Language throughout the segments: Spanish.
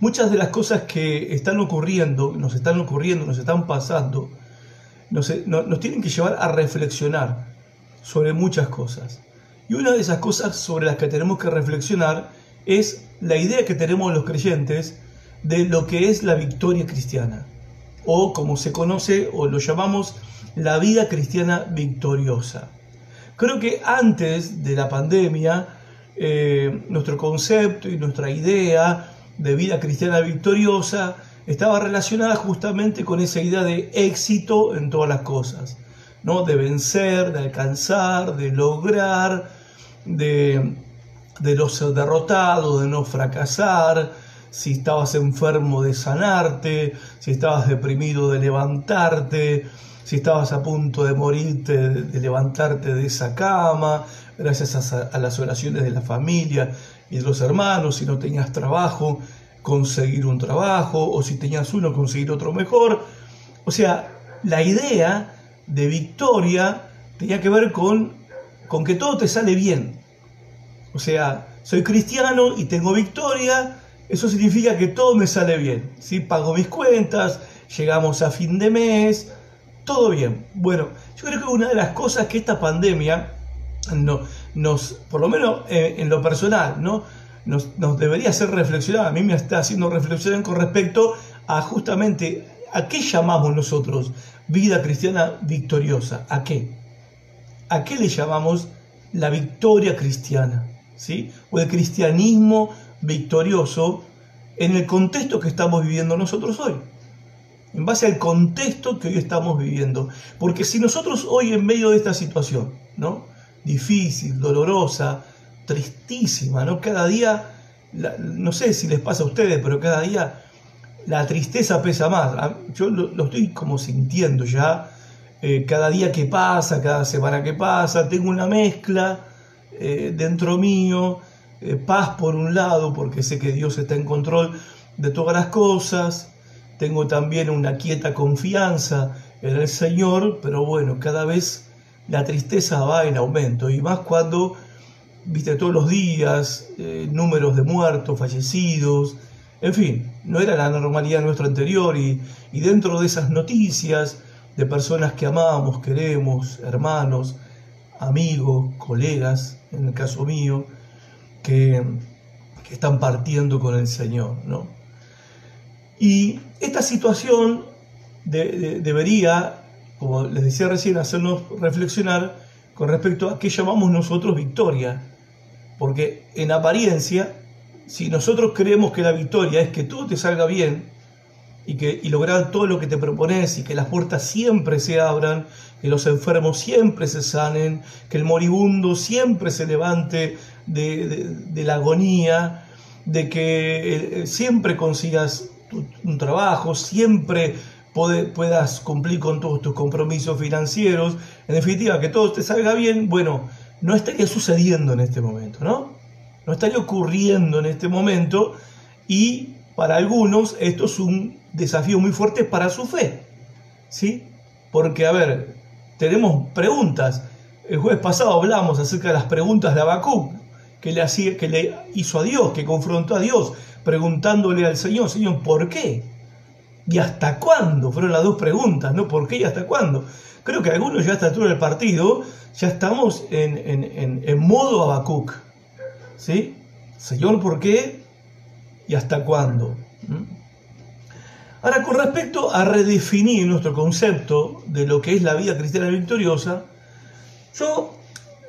muchas de las cosas que están ocurriendo, nos están ocurriendo, nos están pasando, nos, nos tienen que llevar a reflexionar sobre muchas cosas. Y una de esas cosas sobre las que tenemos que reflexionar es la idea que tenemos los creyentes de lo que es la victoria cristiana, o como se conoce o lo llamamos la vida cristiana victoriosa. Creo que antes de la pandemia, eh, nuestro concepto y nuestra idea de vida cristiana victoriosa estaba relacionada justamente con esa idea de éxito en todas las cosas, ¿no? de vencer, de alcanzar, de lograr, de, de no ser derrotado, de no fracasar, si estabas enfermo de sanarte, si estabas deprimido de levantarte, si estabas a punto de morirte, de levantarte de esa cama, gracias a, las oraciones de la familia y los hermanos, si no tenías trabajo, conseguir un trabajo, o si tenías uno, conseguir otro mejor. O sea, la idea de victoria tenía que ver con, con que todo te sale bien. O sea, soy cristiano y tengo victoria, eso significa que todo me sale bien. ¿sí? Pago mis cuentas, llegamos a fin de mes, todo bien. Bueno, yo creo que una de las cosas que esta pandemia no, nos, por lo menos eh, en lo personal, ¿no? Nos, nos, debería hacer reflexionar, a mí me está haciendo reflexionar con respecto a justamente a qué llamamos nosotros vida cristiana victoriosa, a qué, a qué le llamamos la victoria cristiana, ¿sí? O el cristianismo victorioso en el contexto que estamos viviendo nosotros hoy en base al contexto que hoy estamos viviendo. Porque si nosotros hoy en medio de esta situación, ¿no? Difícil, dolorosa, tristísima, ¿no? Cada día, no sé si les pasa a ustedes, pero cada día la tristeza pesa más. Yo lo, estoy como sintiendo ya. Eh, cada día que pasa, cada semana que pasa, tengo una mezcla eh, dentro mío, eh, paz por un lado, porque sé que Dios está en control de todas las cosas, tengo también una quieta confianza en el Señor, pero bueno, cada vez la tristeza va en aumento y más cuando, viste, todos los días, eh, números de muertos, fallecidos, en fin, no era la normalidad nuestra anterior y, y dentro de esas noticias de personas que amamos, queremos, hermanos, amigos, colegas, en el caso mío, que, que están partiendo con el Señor, ¿no? Y esta situación debería, como les decía recién, hacernos reflexionar con respecto a qué llamamos nosotros victoria. Porque en apariencia, si nosotros creemos que la victoria es que todo te salga bien y, que, y lograr todo lo que te propones y que las puertas siempre se abran, que los enfermos siempre se sanen, que el moribundo siempre se levante de la agonía, de que eh, siempre consigas un trabajo, siempre puedas cumplir con todos tus compromisos financieros, en definitiva, que todo te salga bien, bueno, no estaría sucediendo en este momento, ¿no? No estaría ocurriendo en este momento y para algunos esto es un desafío muy fuerte para su fe, ¿sí? Porque, a ver, tenemos preguntas. El jueves pasado hablamos acerca de las preguntas de Habacuc que le, hacía, que le hizo a Dios, que confrontó a Dios preguntándole al Señor, Señor, ¿por qué? ¿Y hasta cuándo? Fueron las dos preguntas, ¿no? ¿Por qué y hasta cuándo? Creo que algunos ya a esta altura del partido ya estamos en, modo Abacuc. ¿Sí? Señor, ¿por qué? ¿Y hasta cuándo? ¿Mm? Ahora, con respecto a redefinir nuestro concepto de lo que es la vida cristiana victoriosa, yo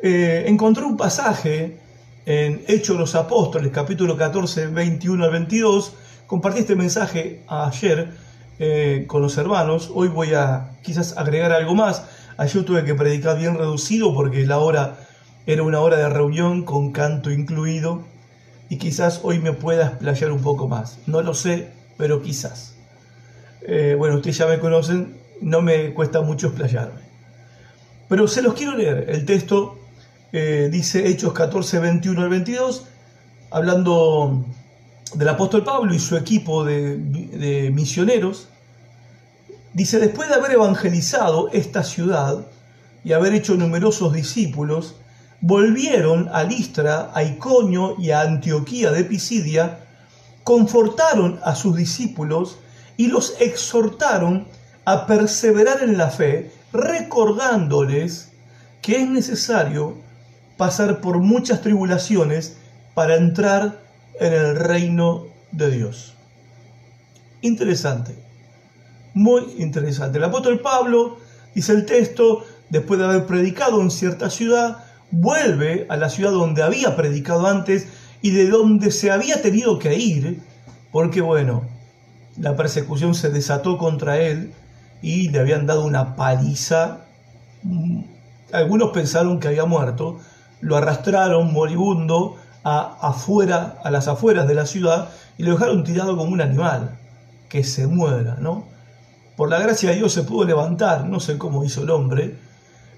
eh, encontré un pasaje en Hechos los Apóstoles, capítulo 14, 21 al 22. Compartí este mensaje ayer eh, con los hermanos. Hoy voy a quizás agregar algo más. Ayer tuve que predicar bien reducido porque la hora era una hora de reunión con canto incluido. Y quizás hoy me pueda explayar un poco más. No lo sé, pero quizás. Eh, bueno, ustedes ya me conocen, no me cuesta mucho explayarme. Pero se los quiero leer. El texto eh, dice Hechos 14, 21 al 22, hablando del apóstol Pablo y su equipo de, de misioneros, dice, después de haber evangelizado esta ciudad y haber hecho numerosos discípulos, volvieron a Listra, a Iconio y a Antioquía de Pisidia, confortaron a sus discípulos y los exhortaron a perseverar en la fe, recordándoles que es necesario pasar por muchas tribulaciones para entrar en el reino de Dios. Interesante, muy interesante. El apóstol Pablo, dice el texto, después de haber predicado en cierta ciudad, vuelve a la ciudad donde había predicado antes y de donde se había tenido que ir, porque bueno, la persecución se desató contra él y le habían dado una paliza. Algunos pensaron que había muerto, lo arrastraron moribundo a, afuera, a las afueras de la ciudad y lo dejaron tirado como un animal, que se muera, ¿no? Por la gracia de Dios se pudo levantar, no sé cómo hizo el hombre,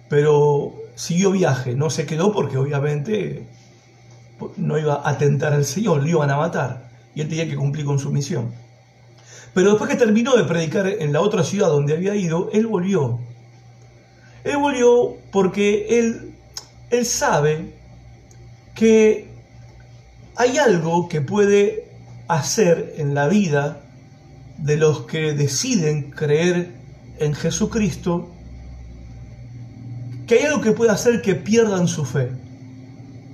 pero siguió viaje, no se quedó porque obviamente no iba a atentar al Señor, lo iban a matar y él tenía que cumplir con su misión. Pero después que terminó de predicar en la otra ciudad donde había ido, él volvió. Él volvió porque él, él sabe que hay algo que puede hacer en la vida de los que deciden creer en Jesucristo, que hay algo que puede hacer que pierdan su fe,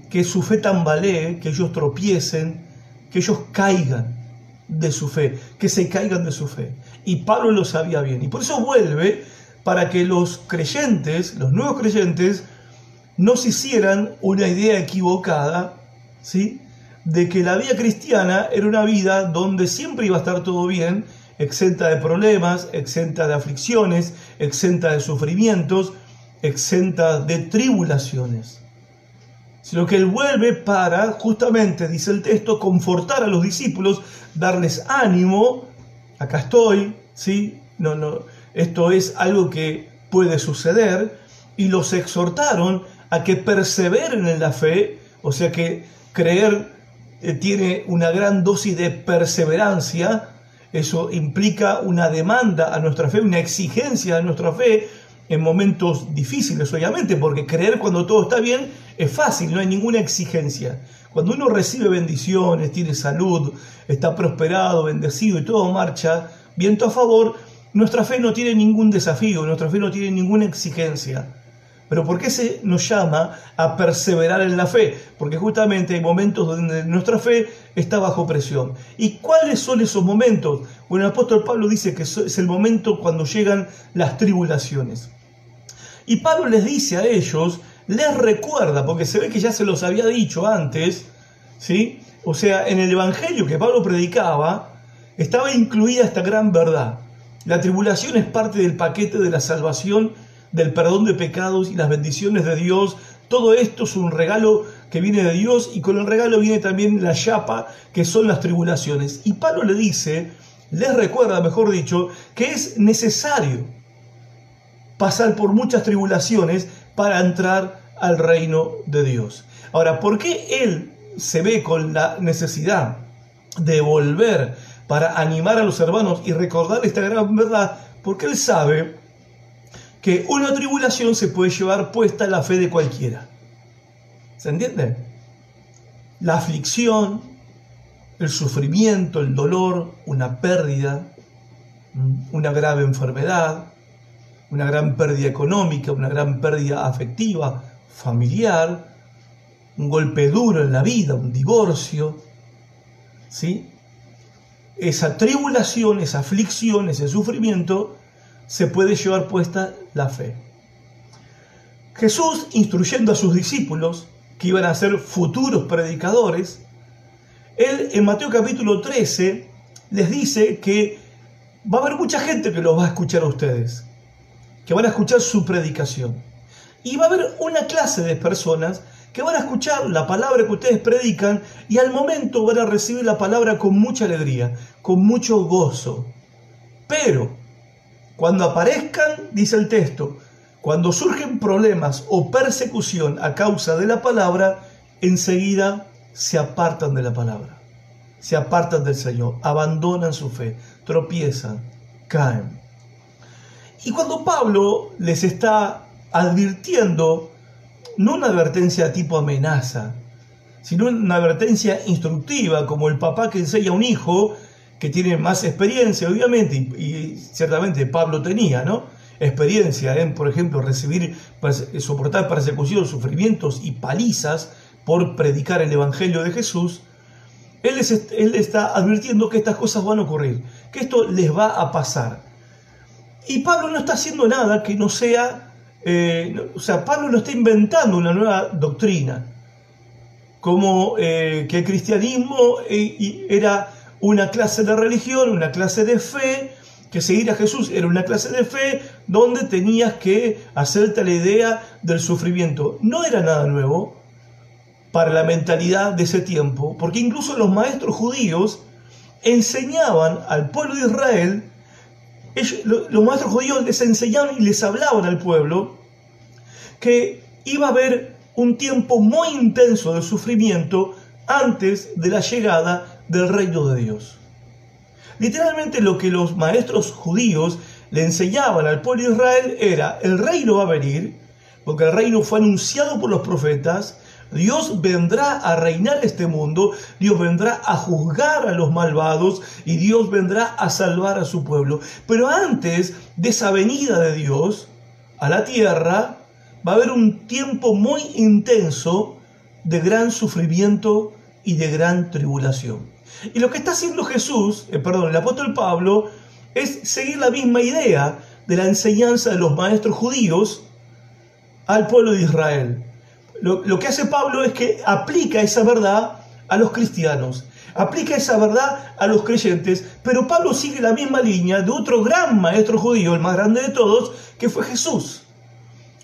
que su fe tambalee, que ellos tropiecen, que ellos caigan de su fe, que se caigan de su fe. Y Pablo lo sabía bien. Y por eso vuelve para que los creyentes, los nuevos creyentes, no se hicieran una idea equivocada, ¿sí? De que la vida cristiana era una vida donde siempre iba a estar todo bien, exenta de problemas, exenta de aflicciones, exenta de sufrimientos, exenta de tribulaciones sino que él vuelve para, justamente, dice el texto, confortar a los discípulos, darles ánimo, acá estoy, ¿sí? No, no, esto es algo que puede suceder, y los exhortaron a que perseveren en la fe, o sea que creer tiene una gran dosis de perseverancia, eso implica una demanda a nuestra fe, una exigencia a nuestra fe, en momentos difíciles, obviamente, porque creer cuando todo está bien es fácil, no hay ninguna exigencia. Cuando uno recibe bendiciones, tiene salud, está prosperado, bendecido y todo marcha viento a favor, nuestra fe no tiene ningún desafío, nuestra fe no tiene ninguna exigencia. Pero ¿por qué se nos llama a perseverar en la fe? Porque justamente hay momentos donde nuestra fe está bajo presión. ¿Y cuáles son esos momentos? Bueno, el apóstol Pablo dice que es el momento cuando llegan las tribulaciones. Y Pablo les dice a ellos, les recuerda, porque se ve que ya se los había dicho antes, ¿sí? O sea, en el Evangelio que Pablo predicaba, estaba incluida esta gran verdad. La tribulación es parte del paquete de la salvación, del perdón de pecados y las bendiciones de Dios. Todo esto es un regalo que viene de Dios y con el regalo viene también la chapa, que son las tribulaciones. Y Pablo le dice, les recuerda, mejor dicho, que es necesario pasar por muchas tribulaciones para entrar al reino de Dios. Ahora, ¿por qué él se ve con la necesidad de volver para animar a los hermanos y recordar esta gran verdad? Porque él sabe que una tribulación se puede llevar puesta la fe de cualquiera. ¿Se entiende? La aflicción, el sufrimiento, el dolor, una pérdida, una grave enfermedad, una gran pérdida económica, una gran pérdida afectiva, familiar, un golpe duro en la vida, un divorcio, ¿sí? Esa tribulación, esa aflicción, ese sufrimiento, se puede llevar puesta la fe. Jesús, instruyendo a sus discípulos, que iban a ser futuros predicadores, él en Mateo capítulo 13 les dice que va a haber mucha gente que los va a escuchar a ustedes que van a escuchar su predicación. Y va a haber una clase de personas que van a escuchar la palabra que ustedes predican y al momento van a recibir la palabra con mucha alegría, con mucho gozo. Pero cuando aparezcan, dice el texto, cuando surgen problemas o persecución a causa de la palabra, enseguida se apartan de la palabra, se apartan del Señor, abandonan su fe, tropiezan, caen. Y cuando Pablo les está advirtiendo, no una advertencia tipo amenaza, sino una advertencia instructiva, como el papá que enseña a un hijo que tiene más experiencia, obviamente, y, ciertamente Pablo tenía, ¿no? Experiencia en, por ejemplo, recibir, soportar persecución, sufrimientos y palizas por predicar el Evangelio de Jesús. Él, él está advirtiendo que estas cosas van a ocurrir, que esto les va a pasar. Y Pablo no está haciendo nada que no sea, eh, o sea, Pablo no está inventando una nueva doctrina, como eh, que el cristianismo eh, era una clase de religión, una clase de fe, que seguir a Jesús era una clase de fe donde tenías que hacerte la idea del sufrimiento. No era nada nuevo para la mentalidad de ese tiempo, porque incluso los maestros judíos enseñaban al pueblo de Israel, los maestros judíos les enseñaban y les hablaban al pueblo que iba a haber un tiempo muy intenso de sufrimiento antes de la llegada del reino de Dios. Literalmente lo que los maestros judíos le enseñaban al pueblo de Israel era, el reino va a venir, porque el reino fue anunciado por los profetas, Dios vendrá a reinar este mundo, Dios vendrá a juzgar a los malvados y Dios vendrá a salvar a su pueblo. Pero antes de esa venida de Dios a la tierra, va a haber un tiempo muy intenso de gran sufrimiento y de gran tribulación. Y lo que está haciendo Jesús, eh, perdón, el apóstol Pablo, es seguir la misma idea de la enseñanza de los maestros judíos al pueblo de Israel. Lo, lo que hace Pablo es que aplica esa verdad a los cristianos, aplica esa verdad a los creyentes, pero Pablo sigue la misma línea de otro gran maestro judío, el más grande de todos, que fue Jesús.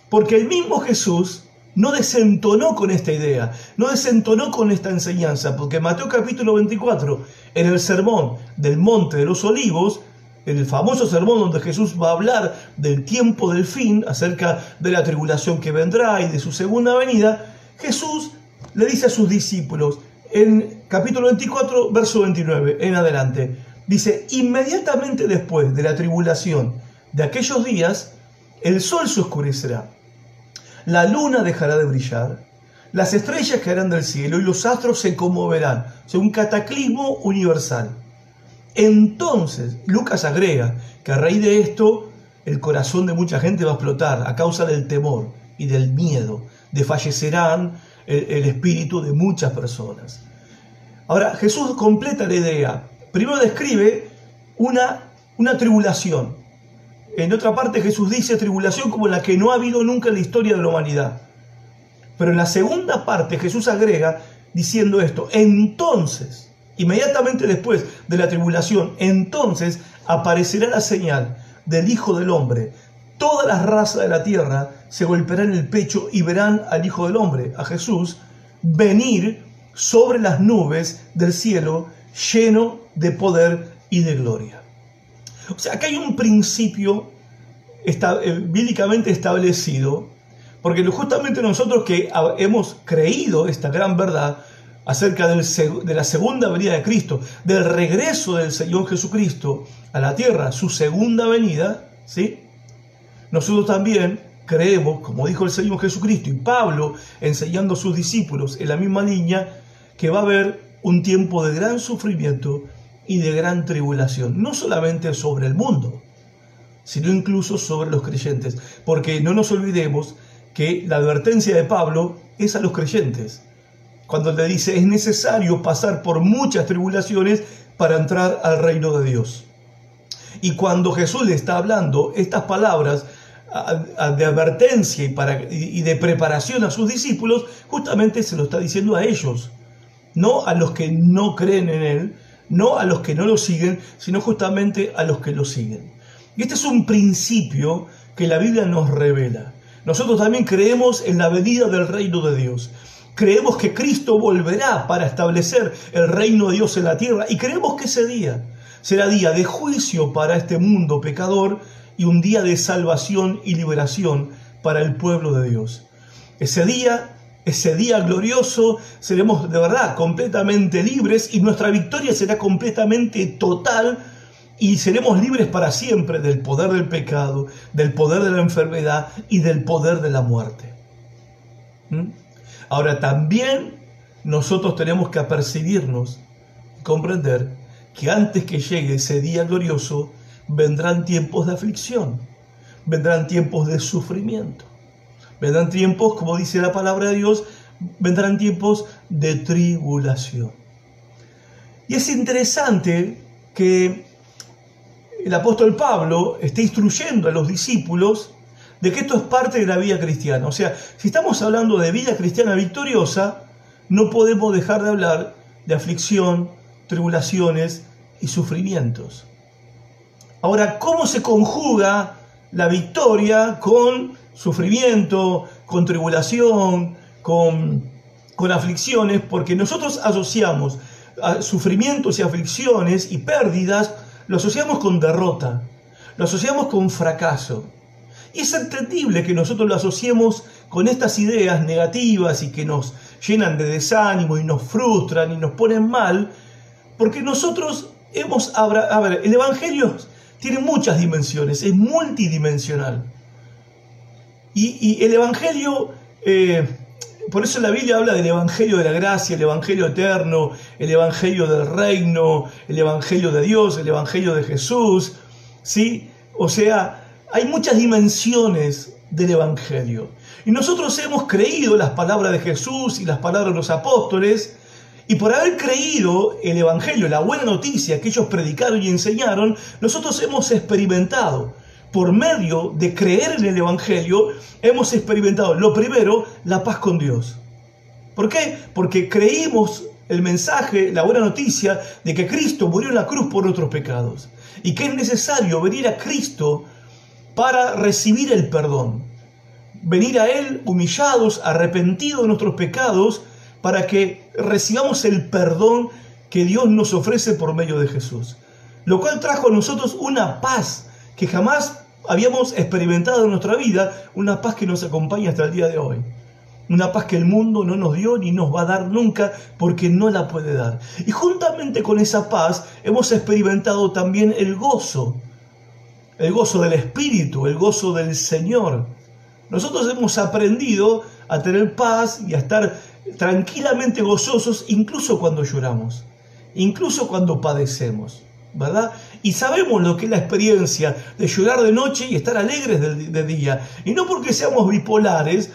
Porque el mismo Jesús no desentonó con esta idea, no desentonó con esta enseñanza, porque Mateo capítulo 24, en el sermón del Monte de los Olivos, en el famoso sermón donde Jesús va a hablar del tiempo del fin, acerca de la tribulación que vendrá y de su segunda venida, Jesús le dice a sus discípulos, en capítulo 24, verso 29, en adelante, dice, inmediatamente después de la tribulación de aquellos días, el sol se oscurecerá la luna dejará de brillar, las estrellas caerán del cielo y los astros se conmoverán. O sea, un cataclismo universal. Entonces, Lucas agrega que a raíz de esto, el corazón de mucha gente va a explotar a causa del temor y del miedo. Desfallecerán el, el espíritu de muchas personas. Ahora, Jesús completa la idea. Primero describe una, una tribulación, en otra parte Jesús dice tribulación como la que no ha habido nunca en la historia de la humanidad. Pero en la segunda parte Jesús agrega diciendo esto, entonces, inmediatamente después de la tribulación, entonces aparecerá la señal del Hijo del Hombre. Todas las razas de la tierra se golpearán el pecho y verán al Hijo del Hombre, a Jesús, venir sobre las nubes del cielo lleno de poder y de gloria. O sea, acá hay un principio eh, bíblicamente establecido, porque justamente nosotros que hemos creído esta gran verdad acerca de la segunda venida de Cristo, del regreso del Señor Jesucristo a la tierra, su segunda venida, ¿sí? Nosotros también creemos, como dijo el Señor Jesucristo y Pablo enseñando a sus discípulos en la misma línea, que va a haber un tiempo de gran sufrimiento y de gran tribulación, no solamente sobre el mundo, sino incluso sobre los creyentes, porque no nos olvidemos que la advertencia de Pablo es a los creyentes, cuando le dice es necesario pasar por muchas tribulaciones para entrar al reino de Dios. Y cuando Jesús le está hablando estas palabras de advertencia y, y de preparación a sus discípulos, justamente se lo está diciendo a ellos, no a los que no creen en Él, no a los que no lo siguen, sino justamente a los que lo siguen. Y este es un principio que la Biblia nos revela. Nosotros también creemos en la venida del reino de Dios. Creemos que Cristo volverá para establecer el reino de Dios en la tierra y creemos que ese día será día de juicio para este mundo pecador y un día de salvación y liberación para el pueblo de Dios. Ese día ese día glorioso seremos de verdad completamente libres y nuestra victoria será completamente total y seremos libres para siempre del poder del pecado, del poder de la enfermedad y del poder de la muerte. ¿Mm? Ahora también nosotros tenemos que apercibirnos, comprender que antes que llegue ese día glorioso, vendrán tiempos de aflicción, vendrán tiempos de sufrimiento, vendrán tiempos, como dice la palabra de Dios, vendrán tiempos de tribulación. Y es interesante que el apóstol Pablo esté instruyendo a los discípulos de que esto es parte de la vida cristiana. O sea, si estamos hablando de vida cristiana victoriosa, no podemos dejar de hablar de aflicción, tribulaciones y sufrimientos. Ahora, ¿cómo se conjuga la victoria con sufrimiento, con tribulación, con, con aflicciones? Porque nosotros asociamos sufrimientos y aflicciones y pérdidas, lo asociamos con derrota, lo asociamos con fracaso. Y es entendible que nosotros lo asociemos con estas ideas negativas y que nos llenan de desánimo y nos frustran y nos ponen mal, porque nosotros hemos... A ver, el Evangelio tiene muchas dimensiones, es multidimensional. Y, el Evangelio, eh, por eso la Biblia habla del Evangelio de la gracia, el Evangelio eterno, el Evangelio del reino, el Evangelio de Dios, el Evangelio de Jesús. ¿sí? O sea, hay muchas dimensiones del Evangelio. Y nosotros hemos creído las palabras de Jesús y las palabras de los apóstoles, y por haber creído el Evangelio, la buena noticia que ellos predicaron y enseñaron, nosotros hemos experimentado, por medio de creer en el Evangelio, hemos experimentado, lo primero, la paz con Dios. ¿Por qué? Porque creímos el mensaje, la buena noticia de que Cristo murió en la cruz por nuestros pecados y que es necesario venir a Cristo para recibir el perdón. Venir a Él humillados, arrepentidos de nuestros pecados, para que recibamos el perdón que Dios nos ofrece por medio de Jesús. Lo cual trajo a nosotros una paz que jamás habíamos experimentado en nuestra vida, una paz que nos acompaña hasta el día de hoy. Una paz que el mundo no nos dio ni nos va a dar nunca porque no la puede dar. Y juntamente con esa paz hemos experimentado también el gozo, el gozo del Espíritu, el gozo del Señor. Nosotros hemos aprendido a tener paz y a estar tranquilamente gozosos incluso cuando lloramos, incluso cuando padecemos, ¿verdad? Y sabemos lo que es la experiencia de llorar de noche y estar alegres de, día. Y no porque seamos bipolares,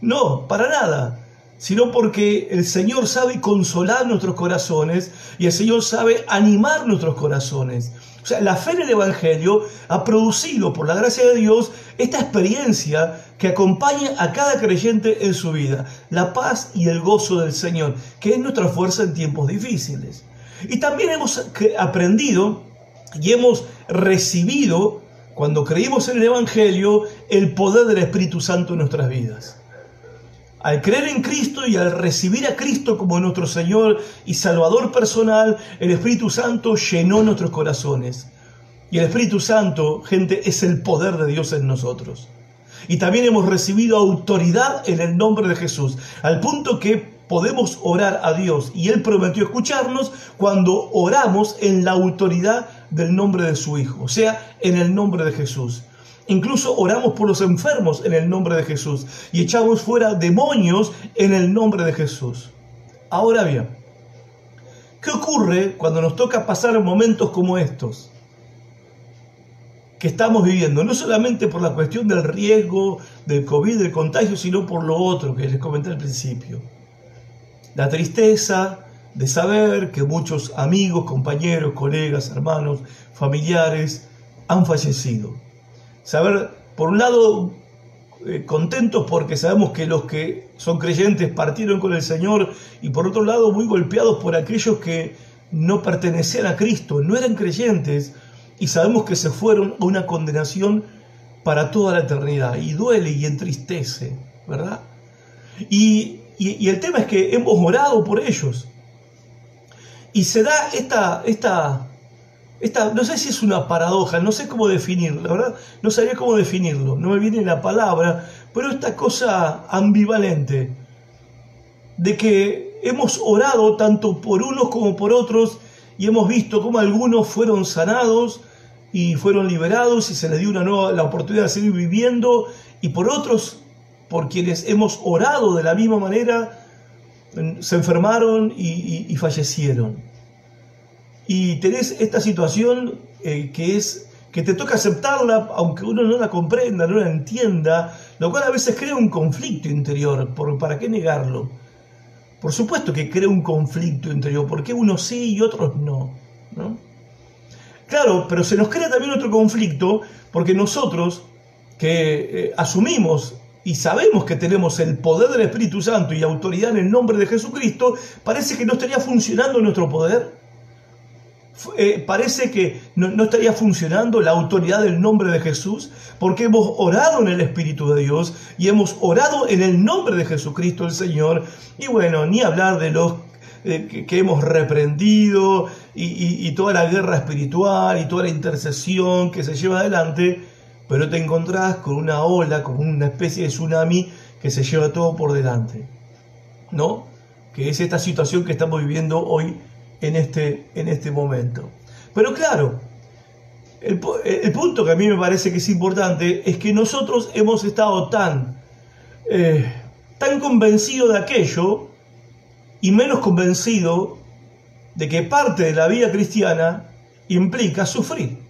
no, para nada, sino porque el Señor sabe consolar nuestros corazones y el Señor sabe animar nuestros corazones. O sea, la fe en el Evangelio ha producido, por la gracia de Dios, esta experiencia que acompaña a cada creyente en su vida, la paz y el gozo del Señor, que es nuestra fuerza en tiempos difíciles. Y también hemos aprendido y hemos recibido, cuando creímos en el Evangelio, el poder del Espíritu Santo en nuestras vidas. Al creer en Cristo y al recibir a Cristo como nuestro Señor y Salvador personal, el Espíritu Santo llenó nuestros corazones. Y el Espíritu Santo, gente, es el poder de Dios en nosotros. Y también hemos recibido autoridad en el nombre de Jesús, al punto que podemos orar a Dios. Y Él prometió escucharnos cuando oramos en la autoridad del nombre de su Hijo, o sea, en el nombre de Jesús. Incluso oramos por los enfermos en el nombre de Jesús y echamos fuera demonios en el nombre de Jesús. Ahora bien, ¿qué ocurre cuando nos toca pasar momentos como estos? que estamos viviendo, no solamente por la cuestión del riesgo del COVID, del contagio, sino por lo otro que les comenté al principio. La tristeza de saber que muchos amigos, compañeros, colegas, hermanos, familiares han fallecido saber, por un lado, eh, contentos porque sabemos que los que son creyentes partieron con el Señor y por otro lado muy golpeados por aquellos que no pertenecían a Cristo, no eran creyentes y sabemos que se fueron a una condenación para toda la eternidad y duele y entristece, ¿verdad? Y, y, el tema es que hemos orado por ellos y se da esta, esta, no sé si es una paradoja, no sé cómo definirlo, la verdad, no sabía cómo definirlo, no me viene la palabra, pero esta cosa ambivalente de que hemos orado tanto por unos como por otros y hemos visto cómo algunos fueron sanados y fueron liberados y se les dio una nueva la oportunidad de seguir viviendo y por otros por quienes hemos orado de la misma manera se enfermaron y, fallecieron. Y tenés esta situación eh, que es que te toca aceptarla aunque uno no la comprenda, no la entienda, lo cual a veces crea un conflicto interior. ¿Por, ¿Para qué negarlo? Por supuesto que crea un conflicto interior, porque unos sí y otros no, no. Claro, pero se nos crea también otro conflicto porque nosotros que eh, asumimos y sabemos que tenemos el poder del Espíritu Santo y autoridad en el nombre de Jesucristo, parece que no estaría funcionando nuestro poder. Eh, parece que no, estaría funcionando la autoridad del nombre de Jesús, porque hemos orado en el Espíritu de Dios y hemos orado en el nombre de Jesucristo el Señor. Y bueno, ni hablar de los eh, que, hemos reprendido y toda la guerra espiritual y toda la intercesión que se lleva adelante pero te encontrás con una ola, con una especie de tsunami que se lleva todo por delante. ¿No? Que es esta situación que estamos viviendo hoy en este, en este momento. Pero claro, el, punto que a mí me parece que es importante es que nosotros hemos estado tan, eh, tan convencidos de aquello y menos convencidos de que parte de la vida cristiana implica sufrir.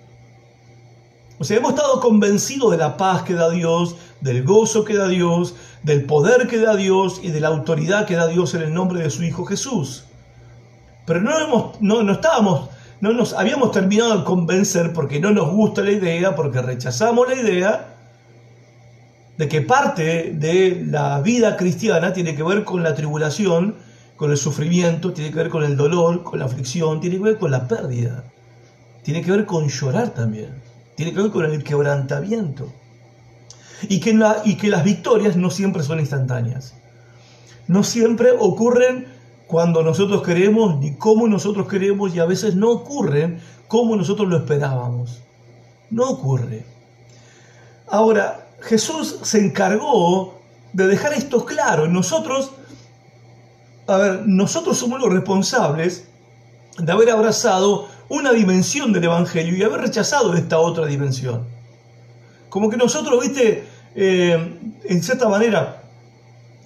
O sea, hemos estado convencidos de la paz que da Dios, del gozo que da Dios, del poder que da Dios y de la autoridad que da Dios en el nombre de su Hijo Jesús. Pero no, hemos, no, no estábamos, no nos habíamos terminado de convencer porque no nos gusta la idea, porque rechazamos la idea de que parte de la vida cristiana tiene que ver con la tribulación, con el sufrimiento, tiene que ver con el dolor, con la aflicción, tiene que ver con la pérdida, tiene que ver con llorar también tiene que ver con el quebrantamiento. Y que, las victorias no siempre son instantáneas. No siempre ocurren cuando nosotros queremos ni como nosotros queremos y a veces no ocurren como nosotros lo esperábamos. No ocurre. Ahora, Jesús se encargó de dejar esto claro. Nosotros, a ver, nosotros somos los responsables de haber abrazado una dimensión del Evangelio y haber rechazado esta otra dimensión. Como que nosotros, viste, eh, en cierta manera,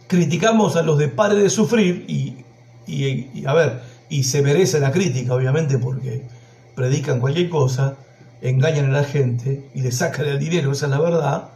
criticamos a los de padre de sufrir y, y, a ver, y se merece la crítica, obviamente, porque predican cualquier cosa, engañan a la gente y le sacan el dinero, esa es la verdad.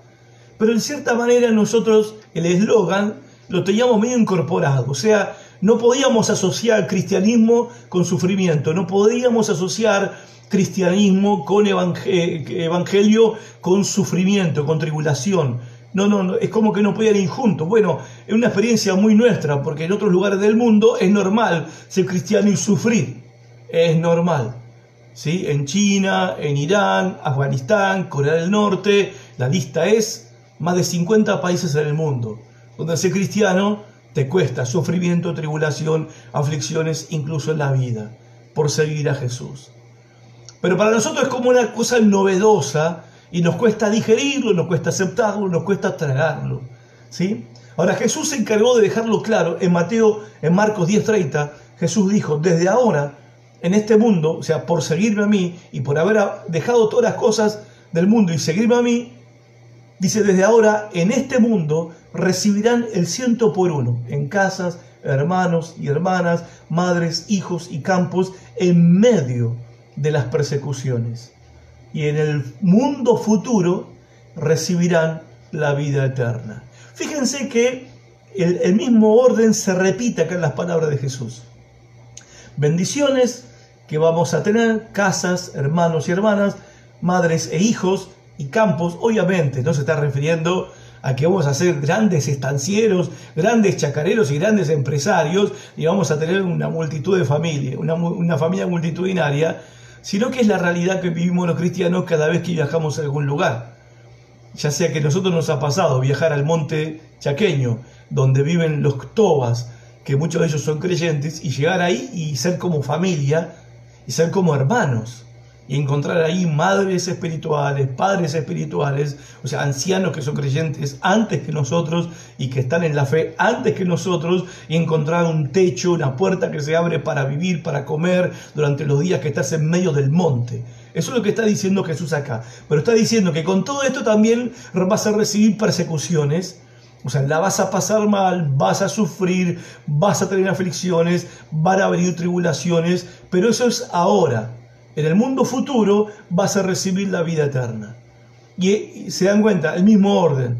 Pero en cierta manera nosotros el eslogan lo teníamos medio incorporado, o sea, no podíamos asociar cristianismo con sufrimiento, no podíamos asociar cristianismo con evangelio, con sufrimiento, con tribulación. No, no, no, es como que no podían ir juntos. Bueno, es una experiencia muy nuestra, porque en otros lugares del mundo es normal ser cristiano y sufrir. Es normal. ¿sí? En China, en Irán, Afganistán, Corea del Norte, la lista es más de 50 países en el mundo, donde ser cristiano te cuesta sufrimiento, tribulación, aflicciones, incluso en la vida, por seguir a Jesús. Pero para nosotros es como una cosa novedosa y nos cuesta digerirlo, nos cuesta aceptarlo, nos cuesta tragarlo. ¿sí? Ahora Jesús se encargó de dejarlo claro en Mateo, en Marcos 10:30, Jesús dijo, desde ahora, en este mundo, o sea, por seguirme a mí y por haber dejado todas las cosas del mundo y seguirme a mí, dice, desde ahora, en este mundo, recibirán el ciento por uno en casas, hermanos y hermanas, madres, hijos y campos en medio de las persecuciones. Y en el mundo futuro recibirán la vida eterna. Fíjense que el, mismo orden se repite acá en las palabras de Jesús. Bendiciones que vamos a tener, casas, hermanos y hermanas, madres e hijos y campos, obviamente no se está refiriendo a que vamos a ser grandes estancieros, grandes chacareros y grandes empresarios y vamos a tener una multitud de familias, una, familia multitudinaria, sino que es la realidad que vivimos los cristianos cada vez que viajamos a algún lugar. Ya sea que nosotros nos ha pasado viajar al monte chaqueño, donde viven los tobas, que muchos de ellos son creyentes, y llegar ahí y ser como familia y ser como hermanos y encontrar ahí madres espirituales, padres espirituales, o sea, ancianos que son creyentes antes que nosotros y que están en la fe antes que nosotros, y encontrar un techo, una puerta que se abre para vivir, para comer durante los días que estás en medio del monte. Eso es lo que está diciendo Jesús acá. Pero está diciendo que con todo esto también vas a recibir persecuciones O sea, la vas a pasar mal, vas a sufrir, vas a tener aflicciones, van a venir tribulaciones, pero eso es ahora. En el mundo futuro vas a recibir la vida eterna. Y se dan cuenta, el mismo orden.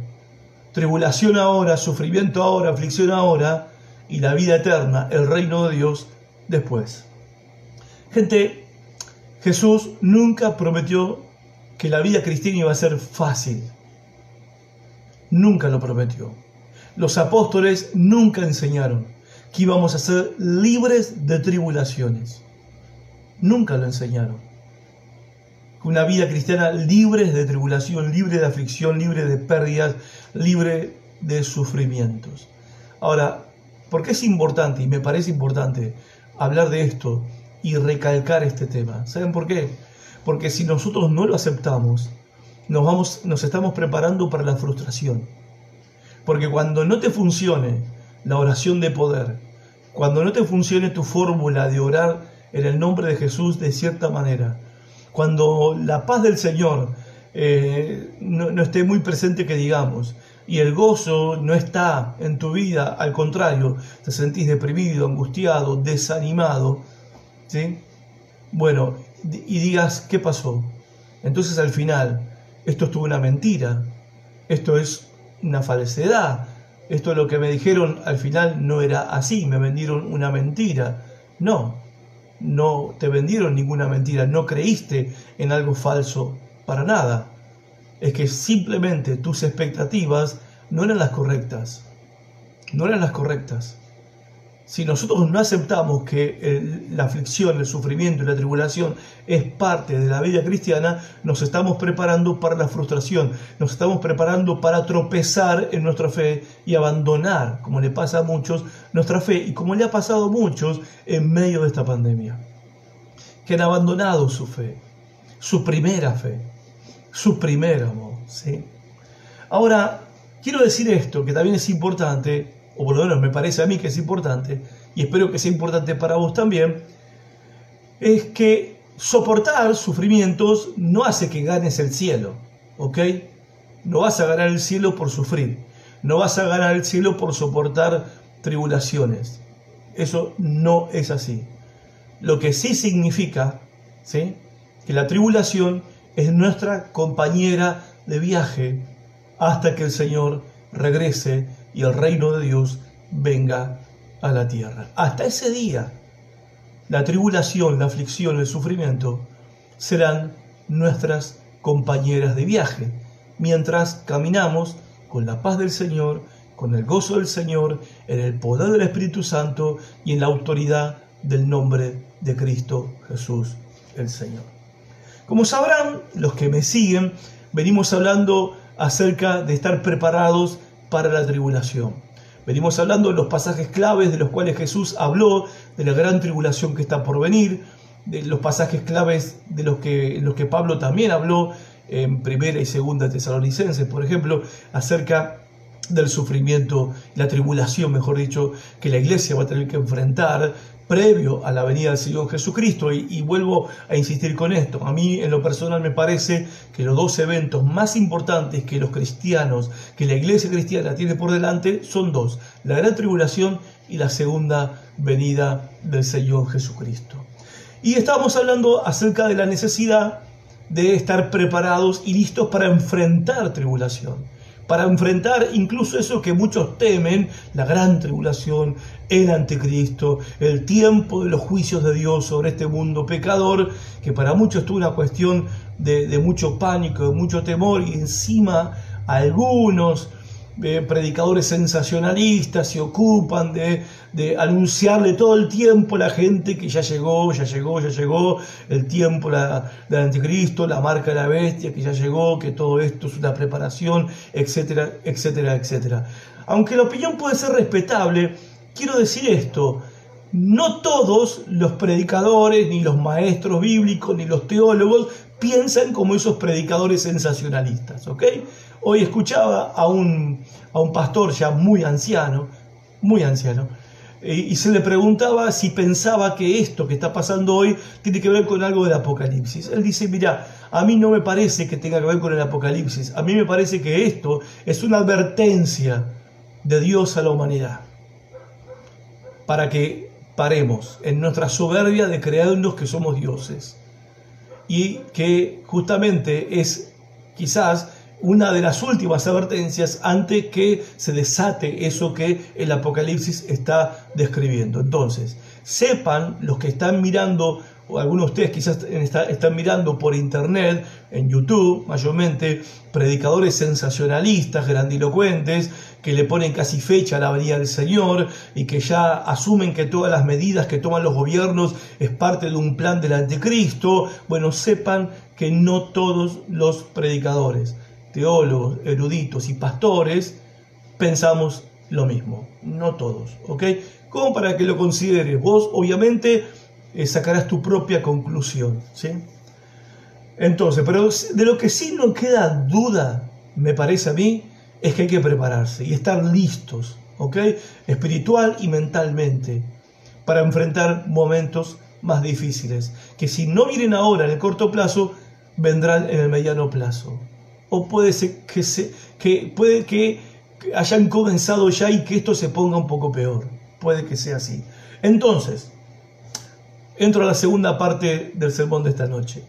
Tribulación ahora, sufrimiento ahora, aflicción ahora y la vida eterna, el reino de Dios después. Gente, Jesús nunca prometió que la vida cristiana iba a ser fácil nunca lo prometió. Los apóstoles nunca enseñaron que íbamos a ser libres de tribulaciones. Nunca lo enseñaron. Una vida cristiana libre de tribulación, libre de aflicción, libre de pérdidas, libre de sufrimientos. Ahora, ¿por qué es importante y me parece importante hablar de esto y recalcar este tema? ¿Saben por qué? Porque si nosotros no lo aceptamos, nos, vamos, nos estamos preparando para la frustración. Porque cuando no te funcione la oración de poder, cuando no te funcione tu fórmula de orar en el nombre de Jesús de cierta manera, cuando la paz del Señor eh, no, no, esté muy presente que digamos, y el gozo no está en tu vida, al contrario, te sentís deprimido, angustiado, desanimado, ¿sí? Bueno, y digas, ¿qué pasó? Entonces al final, esto es una mentira, esto es una falsedad, esto es lo que me dijeron al final no era así, me vendieron una mentira. No, no te vendieron ninguna mentira, no creíste en algo falso para nada. Es que simplemente tus expectativas no eran las correctas. No eran las correctas si nosotros no aceptamos que la aflicción, el sufrimiento y la tribulación es parte de la vida cristiana, nos estamos preparando para la frustración, nos estamos preparando para tropezar en nuestra fe y abandonar, como le pasa a muchos, nuestra fe y como le ha pasado a muchos en medio de esta pandemia, que han abandonado su fe, su primera fe, su primer amor. ¿sí? Ahora, quiero decir esto, que también es importante, o por lo menos me parece a mí que es importante, y espero que sea importante para vos también, es que soportar sufrimientos no hace que ganes el cielo, ¿ok? No vas a ganar el cielo por sufrir, no vas a ganar el cielo por soportar tribulaciones. Eso no es así. Lo que sí significa, ¿sí? Que la tribulación es nuestra compañera de viaje hasta que el Señor regrese y el reino de Dios venga a la tierra. Hasta ese día, la tribulación, la aflicción, el sufrimiento serán nuestras compañeras de viaje, mientras caminamos con la paz del Señor, con el gozo del Señor, en el poder del Espíritu Santo y en la autoridad del nombre de Cristo Jesús el Señor. Como sabrán los que me siguen, venimos hablando acerca de estar preparados para la tribulación. Venimos hablando de los pasajes claves de los cuales Jesús habló, de la gran tribulación que está por venir, de los pasajes claves de los que, los que Pablo también habló en primera y segunda tesalonicenses, por ejemplo, acerca del sufrimiento, la tribulación, mejor dicho, que la iglesia va a tener que enfrentar previo a la venida del Señor Jesucristo. Y, vuelvo a insistir con esto. A mí en lo personal me parece que los dos eventos más importantes que los cristianos, que la iglesia cristiana tiene por delante, son dos. La gran tribulación y la segunda venida del Señor Jesucristo. Y estábamos hablando acerca de la necesidad de estar preparados y listos para enfrentar tribulación para enfrentar incluso eso que muchos temen, la gran tribulación, el anticristo, el tiempo de los juicios de Dios sobre este mundo pecador, que para muchos es una cuestión de, mucho pánico, de mucho temor, y encima algunos eh, predicadores sensacionalistas se ocupan de, anunciarle todo el tiempo a la gente que ya llegó, ya llegó, ya llegó el tiempo del anticristo, la marca de la bestia, que ya llegó, que todo esto es una preparación, etcétera, etcétera, etcétera. Aunque la opinión puede ser respetable, quiero decir esto, no todos los predicadores, ni los maestros bíblicos, ni los teólogos piensan como esos predicadores sensacionalistas, ¿ok? Hoy escuchaba a un, a un pastor ya muy anciano, muy anciano, y se le preguntaba si pensaba que esto que está pasando hoy tiene que ver con algo del Apocalipsis. Él dice, mira, a mí no me parece que tenga que ver con el Apocalipsis, a mí me parece que esto es una advertencia de Dios a la humanidad, para que paremos en nuestra soberbia de creernos que somos dioses y que justamente es quizás una de las últimas advertencias antes que se desate eso que el Apocalipsis está describiendo. Entonces, sepan los que están mirando o algunos de ustedes quizás están mirando por internet, en YouTube mayormente, predicadores sensacionalistas, grandilocuentes, que le ponen casi fecha a la venida del Señor y que ya asumen que todas las medidas que toman los gobiernos es parte de un plan del anticristo. Bueno, sepan que no todos los predicadores, teólogos, eruditos y pastores pensamos lo mismo. No todos, ¿ok? Como para que lo consideres. Vos, obviamente, eh, sacarás tu propia conclusión. ¿sí? Entonces, pero de lo que sí no queda duda, me parece a mí, es que hay que prepararse y estar listos, ¿ok? Espiritual y mentalmente, para enfrentar momentos más difíciles, que si no vienen ahora en el corto plazo, vendrán en el mediano plazo. O puede ser que, se, que, puede que hayan comenzado ya y que esto se ponga un poco peor. Puede que sea así. Entonces, Entro a la segunda parte del sermón de esta noche.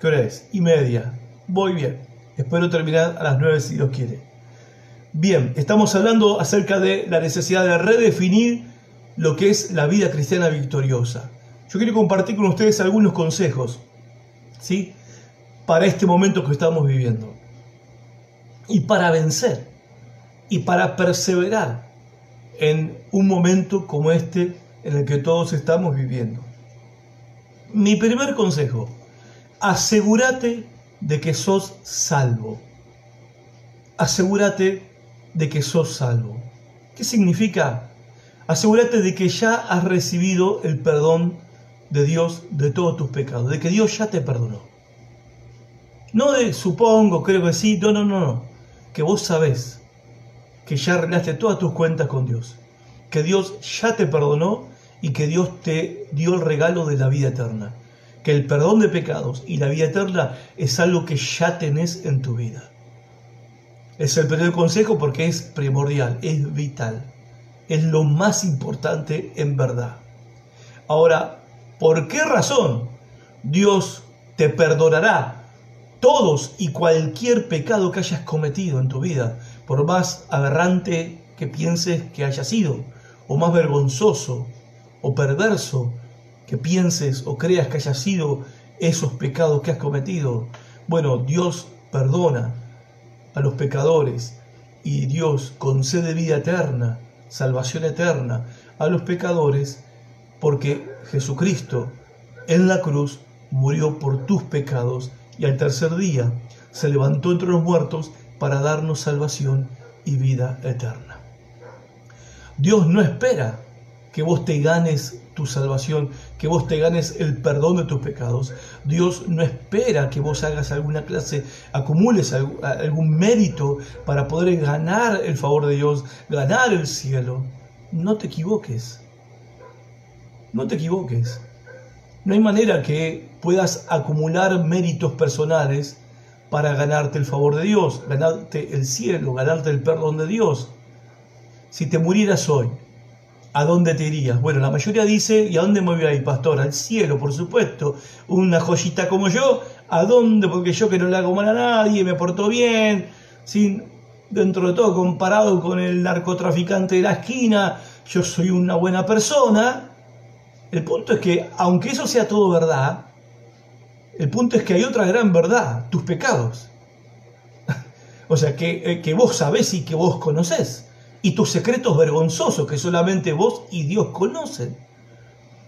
¿Qué hora es? Y media. Voy bien. Espero terminar a las nueve si Dios quiere. Bien, estamos hablando acerca de la necesidad de redefinir lo que es la vida cristiana victoriosa. Yo quiero compartir con ustedes algunos consejos, ¿sí? Para este momento que estamos viviendo. Y para vencer. Y para perseverar en un momento como este en el que todos estamos viviendo. Mi primer consejo, asegúrate de que sos salvo. Asegúrate de que sos salvo. ¿Qué significa? Asegúrate de que ya has recibido el perdón de Dios de todos tus pecados, de que Dios ya te perdonó. No de supongo, creo que sí, no, no, no, no. Que vos sabés que ya arreglaste todas tus cuentas con Dios, que Dios ya te perdonó y que Dios te dio el regalo de la vida eterna. Que el perdón de pecados y la vida eterna es algo que ya tenés en tu vida. Es el primer consejo porque es primordial, es vital, es lo más importante en verdad. Ahora, ¿por qué razón Dios te perdonará todos y cualquier pecado que hayas cometido en tu vida, por más aberrante que pienses que haya sido, o más vergonzoso o perverso que pienses o creas que haya sido esos pecados que has cometido. Bueno, Dios perdona a los pecadores y Dios concede vida eterna, salvación eterna a los pecadores porque Jesucristo en la cruz murió por tus pecados y al tercer día se levantó entre los muertos para darnos salvación y vida eterna. Dios no espera que vos te ganes tu salvación, que vos te ganes el perdón de tus pecados. Dios no espera que vos hagas alguna clase, acumules algún mérito para poder ganar el favor de Dios, ganar el cielo. No te equivoques. No te equivoques. No hay manera que puedas acumular méritos personales para ganarte el favor de Dios, ganarte el cielo, ganarte el perdón de Dios. Si te murieras hoy, ¿A dónde te irías? Bueno, la mayoría dice, ¿y a dónde me voy a ir, pastor? Al cielo, por supuesto. Una joyita como yo, ¿a dónde? Porque yo que no le hago mal a nadie, me porto bien, sin, dentro de todo, comparado con el narcotraficante de la esquina, yo soy una buena persona. El punto es que, aunque eso sea todo verdad, el punto es que hay otra gran verdad, tus pecados. o sea, que, eh, que vos sabés y que vos conocés y tus secretos vergonzosos que solamente vos y Dios conocen.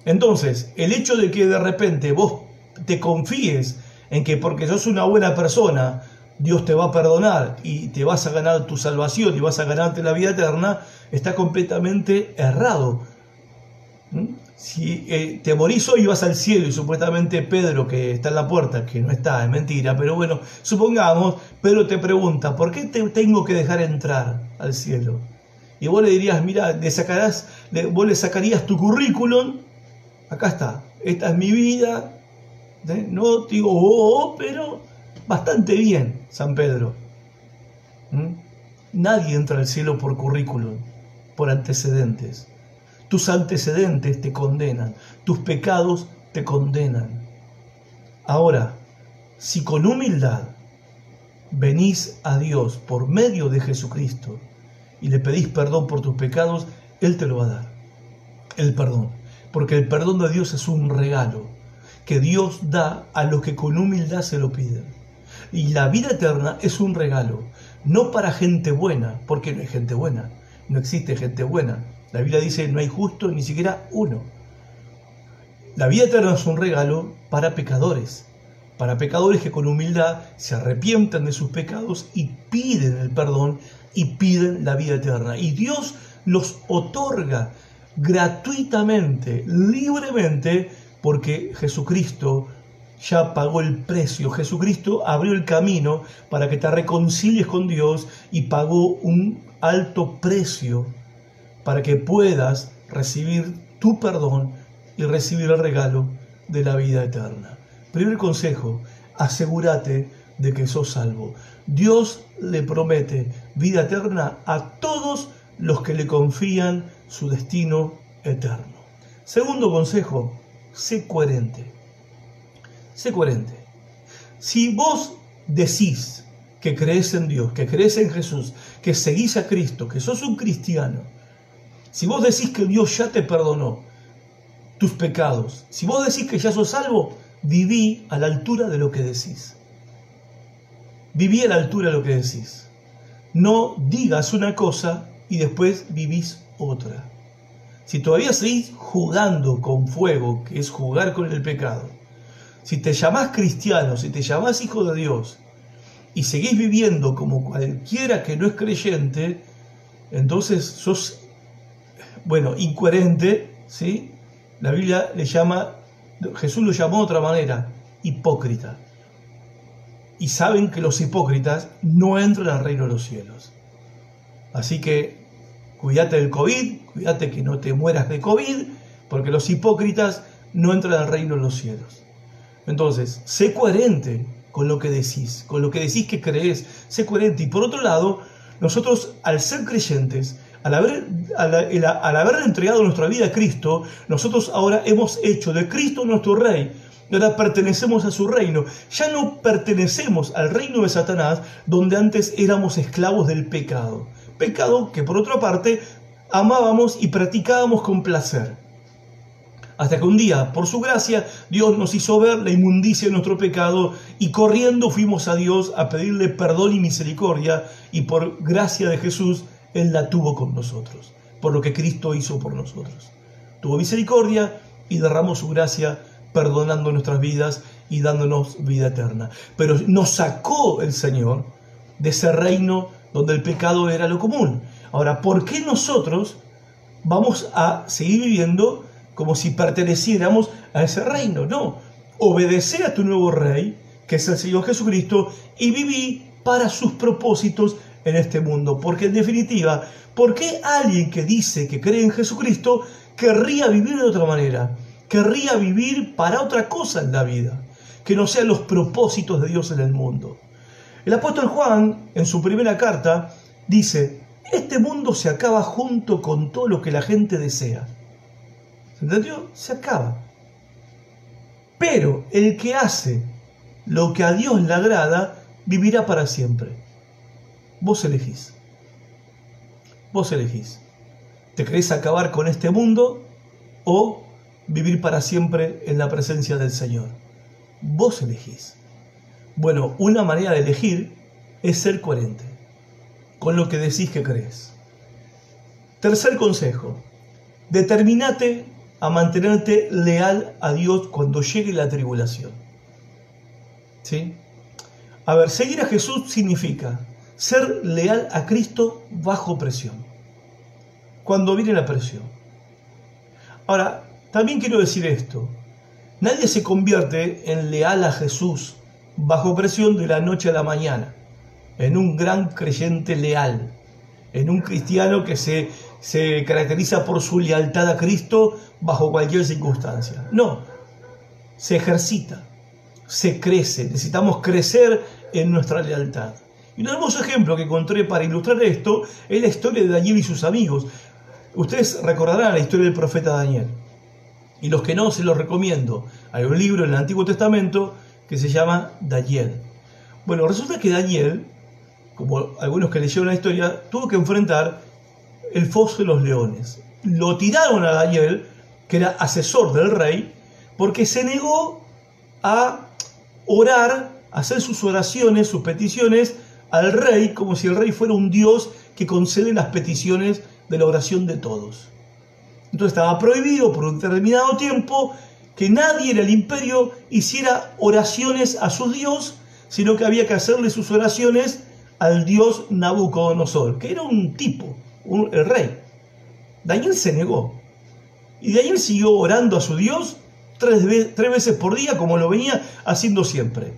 Entonces, el hecho de que de repente vos te confíes en que porque sos una buena persona, Dios te va a perdonar y te vas a ganar tu salvación y vas a ganarte la vida eterna, está completamente errado. ¿Mm? Si eh, te morís hoy vas al cielo y supuestamente Pedro que está en la puerta, que no está, es mentira, pero bueno, supongamos, Pedro te pregunta, ¿por qué te tengo que dejar entrar al cielo? y vos le dirías, mira, le sacarás, vos le sacarías tu currículum, acá está, esta es mi vida, ¿eh? no digo, oh, oh, pero bastante bien, San Pedro. Nadie entra al cielo por currículum, por antecedentes. Tus antecedentes te condenan, tus pecados te condenan. Ahora, si con humildad venís a Dios por medio de Jesucristo y le pedís perdón por tus pecados, Él te lo va a dar. El perdón. Porque el perdón de Dios es un regalo que Dios da a los que con humildad se lo piden. Y la vida eterna es un regalo, no para gente buena, porque no hay gente buena, no existe gente buena. La Biblia dice no hay justo ni siquiera uno. La vida eterna es un regalo para pecadores, para pecadores que con humildad se arrepienten de sus pecados y piden el perdón y piden la vida eterna. Y Dios los otorga gratuitamente, libremente, porque Jesucristo ya pagó el precio. Jesucristo abrió el camino para que te reconcilies con Dios y pagó un alto precio para que puedas recibir tu perdón y recibir el regalo de la vida eterna. Primer consejo, asegúrate de que sos salvo. Dios le promete vida eterna a todos los que le confían su destino eterno. Segundo consejo, sé coherente. Sé coherente. Si vos decís que crees en Dios, que crees en Jesús, que seguís a Cristo, que sos un cristiano, si vos decís que Dios ya te perdonó tus pecados, si vos decís que ya sos salvo, viví a la altura de lo que decís. Viví a la altura de lo que decís. No digas una cosa y después vivís otra. Si todavía seguís jugando con fuego, que es jugar con el pecado, si te llamás cristiano, si te llamás hijo de Dios, y seguís viviendo como cualquiera que no es creyente, entonces sos, bueno, incoherente, ¿sí? La Biblia le llama, Jesús lo llamó de otra manera, hipócrita. Y saben que los hipócritas no entran al reino de los cielos. Así que cuídate del COVID, cuídate que no te mueras de COVID, porque los hipócritas no entran al reino de los cielos. Entonces, sé coherente con lo que decís, con lo que decís que crees, sé coherente. Y por otro lado, nosotros al ser creyentes, al haber, entregado nuestra vida a Cristo, nosotros ahora hemos hecho de Cristo nuestro Rey. Ahora pertenecemos a su reino. Ya no pertenecemos al reino de Satanás, donde antes éramos esclavos del pecado pecado que por otra parte amábamos y practicábamos con placer. Hasta que un día, por su gracia, Dios nos hizo ver la inmundicia de nuestro pecado y corriendo fuimos a Dios a pedirle perdón y misericordia y por gracia de Jesús, Él la tuvo con nosotros, por lo que Cristo hizo por nosotros. Tuvo misericordia y derramó su gracia perdonando nuestras vidas y dándonos vida eterna. Pero nos sacó el Señor de ese reino donde el pecado era lo común. Ahora, ¿por qué nosotros vamos a seguir viviendo como si perteneciéramos a ese reino? No, obedece a tu nuevo rey, que es el Señor Jesucristo, y viví para sus propósitos en este mundo. Porque en definitiva, ¿por qué alguien que dice que cree en Jesucristo querría vivir de otra manera? Querría vivir para otra cosa en la vida, que no sean los propósitos de Dios en el mundo. El apóstol Juan, en su primera carta, dice, este mundo se acaba junto con todo lo que la gente desea. ¿Se entendió? Se acaba. Pero el que hace lo que a Dios le agrada, vivirá para siempre. Vos elegís. Vos elegís. ¿Te querés acabar con este mundo o vivir para siempre en la presencia del Señor? Vos elegís. Bueno, una manera de elegir es ser coherente con lo que decís que crees. Tercer consejo, determinate a mantenerte leal a Dios cuando llegue la tribulación. ¿Sí? A ver, seguir a Jesús significa ser leal a Cristo bajo presión. Cuando viene la presión. Ahora, también quiero decir esto. Nadie se convierte en leal a Jesús bajo presión de la noche a la mañana, en un gran creyente leal, en un cristiano que se, se caracteriza por su lealtad a Cristo bajo cualquier circunstancia. No, se ejercita, se crece, necesitamos crecer en nuestra lealtad. Y un hermoso ejemplo que encontré para ilustrar esto es la historia de Daniel y sus amigos. Ustedes recordarán la historia del profeta Daniel. Y los que no, se los recomiendo. Hay un libro en el Antiguo Testamento que se llama Daniel. Bueno, resulta que Daniel, como algunos que leyeron la historia, tuvo que enfrentar el foso de los leones. Lo tiraron a Daniel, que era asesor del rey, porque se negó a orar, a hacer sus oraciones, sus peticiones al rey, como si el rey fuera un dios que concede las peticiones de la oración de todos. Entonces estaba prohibido por un determinado tiempo que nadie en el imperio hiciera oraciones a su dios, sino que había que hacerle sus oraciones al dios Nabucodonosor, que era un tipo, el rey. Daniel se negó. Y Daniel siguió orando a su dios tres veces por día, como lo venía haciendo siempre.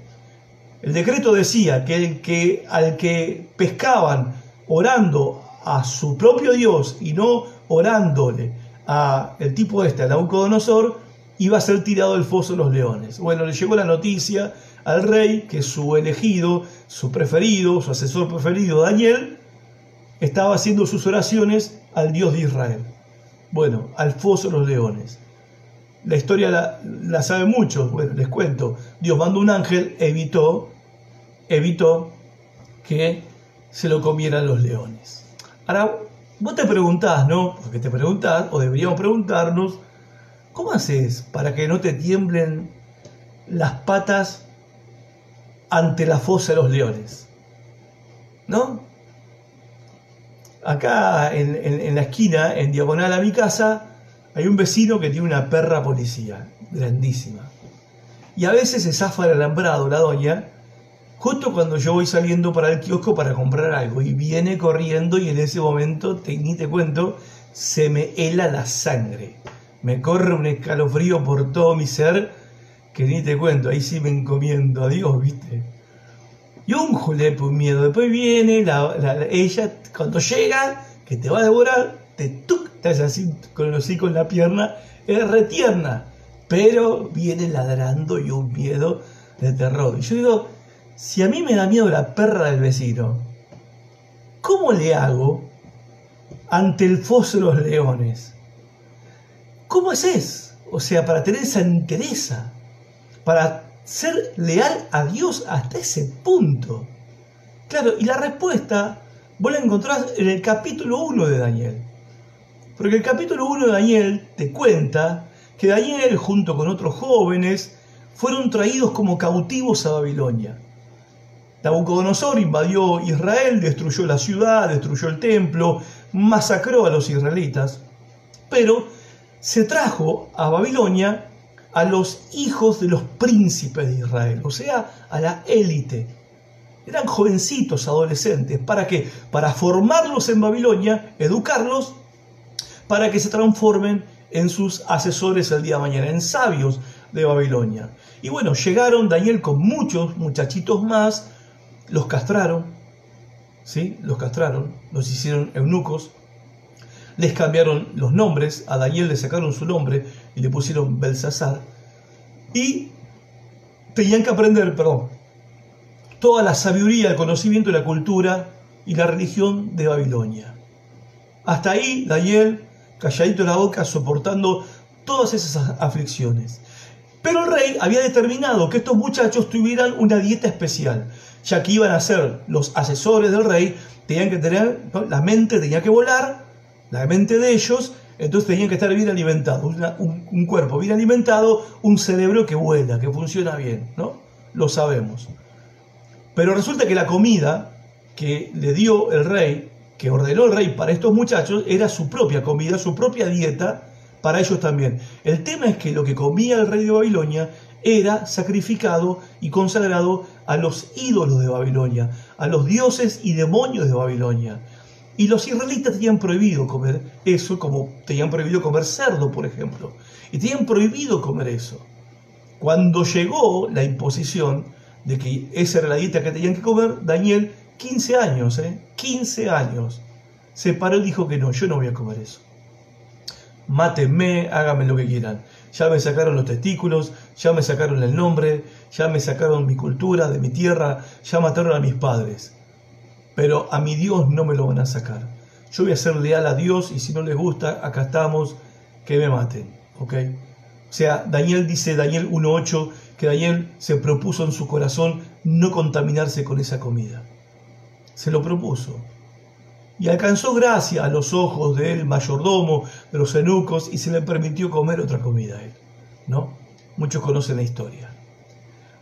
El decreto decía que, el que al que pescaban orando a su propio Dios y no orándole a el tipo este, a Nabucodonosor, iba a ser tirado del foso de los leones. Bueno, le llegó la noticia al rey que su elegido, su preferido, su asesor preferido, Daniel, estaba haciendo sus oraciones al Dios de Israel. Bueno, al foso de los leones. La historia la, la sabe mucho, bueno, les cuento. Dios mandó un ángel, evitó, evitó que se lo comieran los leones. Ahora, vos te preguntás, ¿no? Porque te preguntás, o deberíamos preguntarnos, ¿cómo haces para que no te tiemblen las patas ante la fosa de los leones? ¿No? Acá en, la esquina, en diagonal a mi casa, hay un vecino que tiene una perra policía, grandísima. Y a veces se zafa el alambrado la doña, justo cuando yo voy saliendo para el kiosco para comprar algo. Y viene corriendo y en ese momento, ni te cuento, se me hela la sangre. Me corre un escalofrío por todo mi ser que ni te cuento. Ahí sí me encomiendo a Dios, ¿viste? Y un julepe, un miedo. Después viene la, ella, cuando llega, que te va a devorar, te tuc, hace así con el hocico en la pierna, es retierna, pero viene ladrando y un miedo de terror. Y yo digo, si a mí me da miedo la perra del vecino, ¿cómo le hago ante el foso de los leones? ¿Cómo es? O sea, para tener esa entereza, para ser leal a Dios hasta ese punto. Claro, y la respuesta vos la encontrás en el capítulo 1 de Daniel. Porque el capítulo 1 de Daniel te cuenta que Daniel junto con otros jóvenes fueron traídos como cautivos a Babilonia. Nabucodonosor invadió Israel, destruyó la ciudad, destruyó el templo, masacró a los israelitas, pero se trajo a Babilonia a los hijos de los príncipes de Israel, o sea, a la élite. Eran jovencitos, adolescentes. ¿Para qué? Para formarlos en Babilonia, educarlos, para que se transformen en sus asesores el día de mañana, en sabios de Babilonia. Y bueno, llegaron Daniel con muchos muchachitos más, los castraron, ¿sí? Los castraron, los hicieron eunucos, les cambiaron los nombres, a Daniel le sacaron su nombre y le pusieron Belsasar, y tenían que aprender, perdón, toda la sabiduría, el conocimiento la cultura y la religión de Babilonia. Hasta ahí Daniel, calladito la boca, soportando todas esas aflicciones. Pero el rey había determinado que estos muchachos tuvieran una dieta especial, ya que iban a ser los asesores del rey, tenían que tener, la mente tenía que volar, la mente de ellos, entonces tenían que estar bien alimentados, un, cuerpo bien alimentado, un cerebro que vuela, que funciona bien, ¿no? Lo sabemos. Pero resulta que la comida que le dio el rey, que ordenó el rey para estos muchachos, era su propia comida, su propia dieta para ellos también. El tema es que lo que comía el rey de Babilonia era sacrificado y consagrado a los ídolos de Babilonia, a los dioses y demonios de Babilonia. Y los israelitas tenían prohibido comer eso, como tenían prohibido comer cerdo, por ejemplo. Y tenían prohibido comer eso. Cuando llegó la imposición de que esa era la dieta que tenían que comer, Daniel, 15 años, ¿eh? 15 años, se paró y dijo que no, yo no voy a comer eso. Mátenme, háganme lo que quieran. Ya me sacaron los testículos, ya me sacaron el nombre, ya me sacaron mi cultura, de mi tierra, ya mataron a mis padres pero a mi Dios no me lo van a sacar. Yo voy a ser leal a Dios y si no les gusta, acá estamos, que me maten. ¿Ok? O sea, Daniel dice, Daniel 1.8, que Daniel se propuso en su corazón no contaminarse con esa comida. Se lo propuso. Y alcanzó gracia a los ojos del mayordomo, de los eunucos, y se le permitió comer otra comida a él. ¿No? Muchos conocen la historia.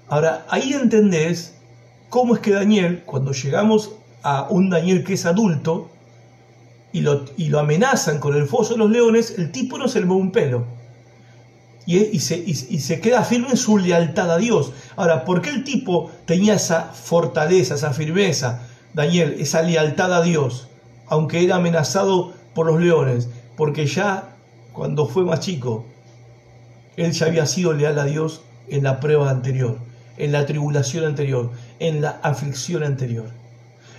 Ahora, ahí entendés cómo es que Daniel, cuando llegamos a un Daniel que es adulto, y lo, y lo amenazan con el foso de los leones, el tipo no se le mueve un pelo. Y, se, y, se, queda firme en su lealtad a Dios. Ahora, ¿por qué el tipo tenía esa fortaleza, esa firmeza, Daniel, esa lealtad a Dios, aunque era amenazado por los leones? Porque ya cuando fue más chico, él ya había sido leal a Dios en la prueba anterior, en la tribulación anterior, en la aflicción anterior.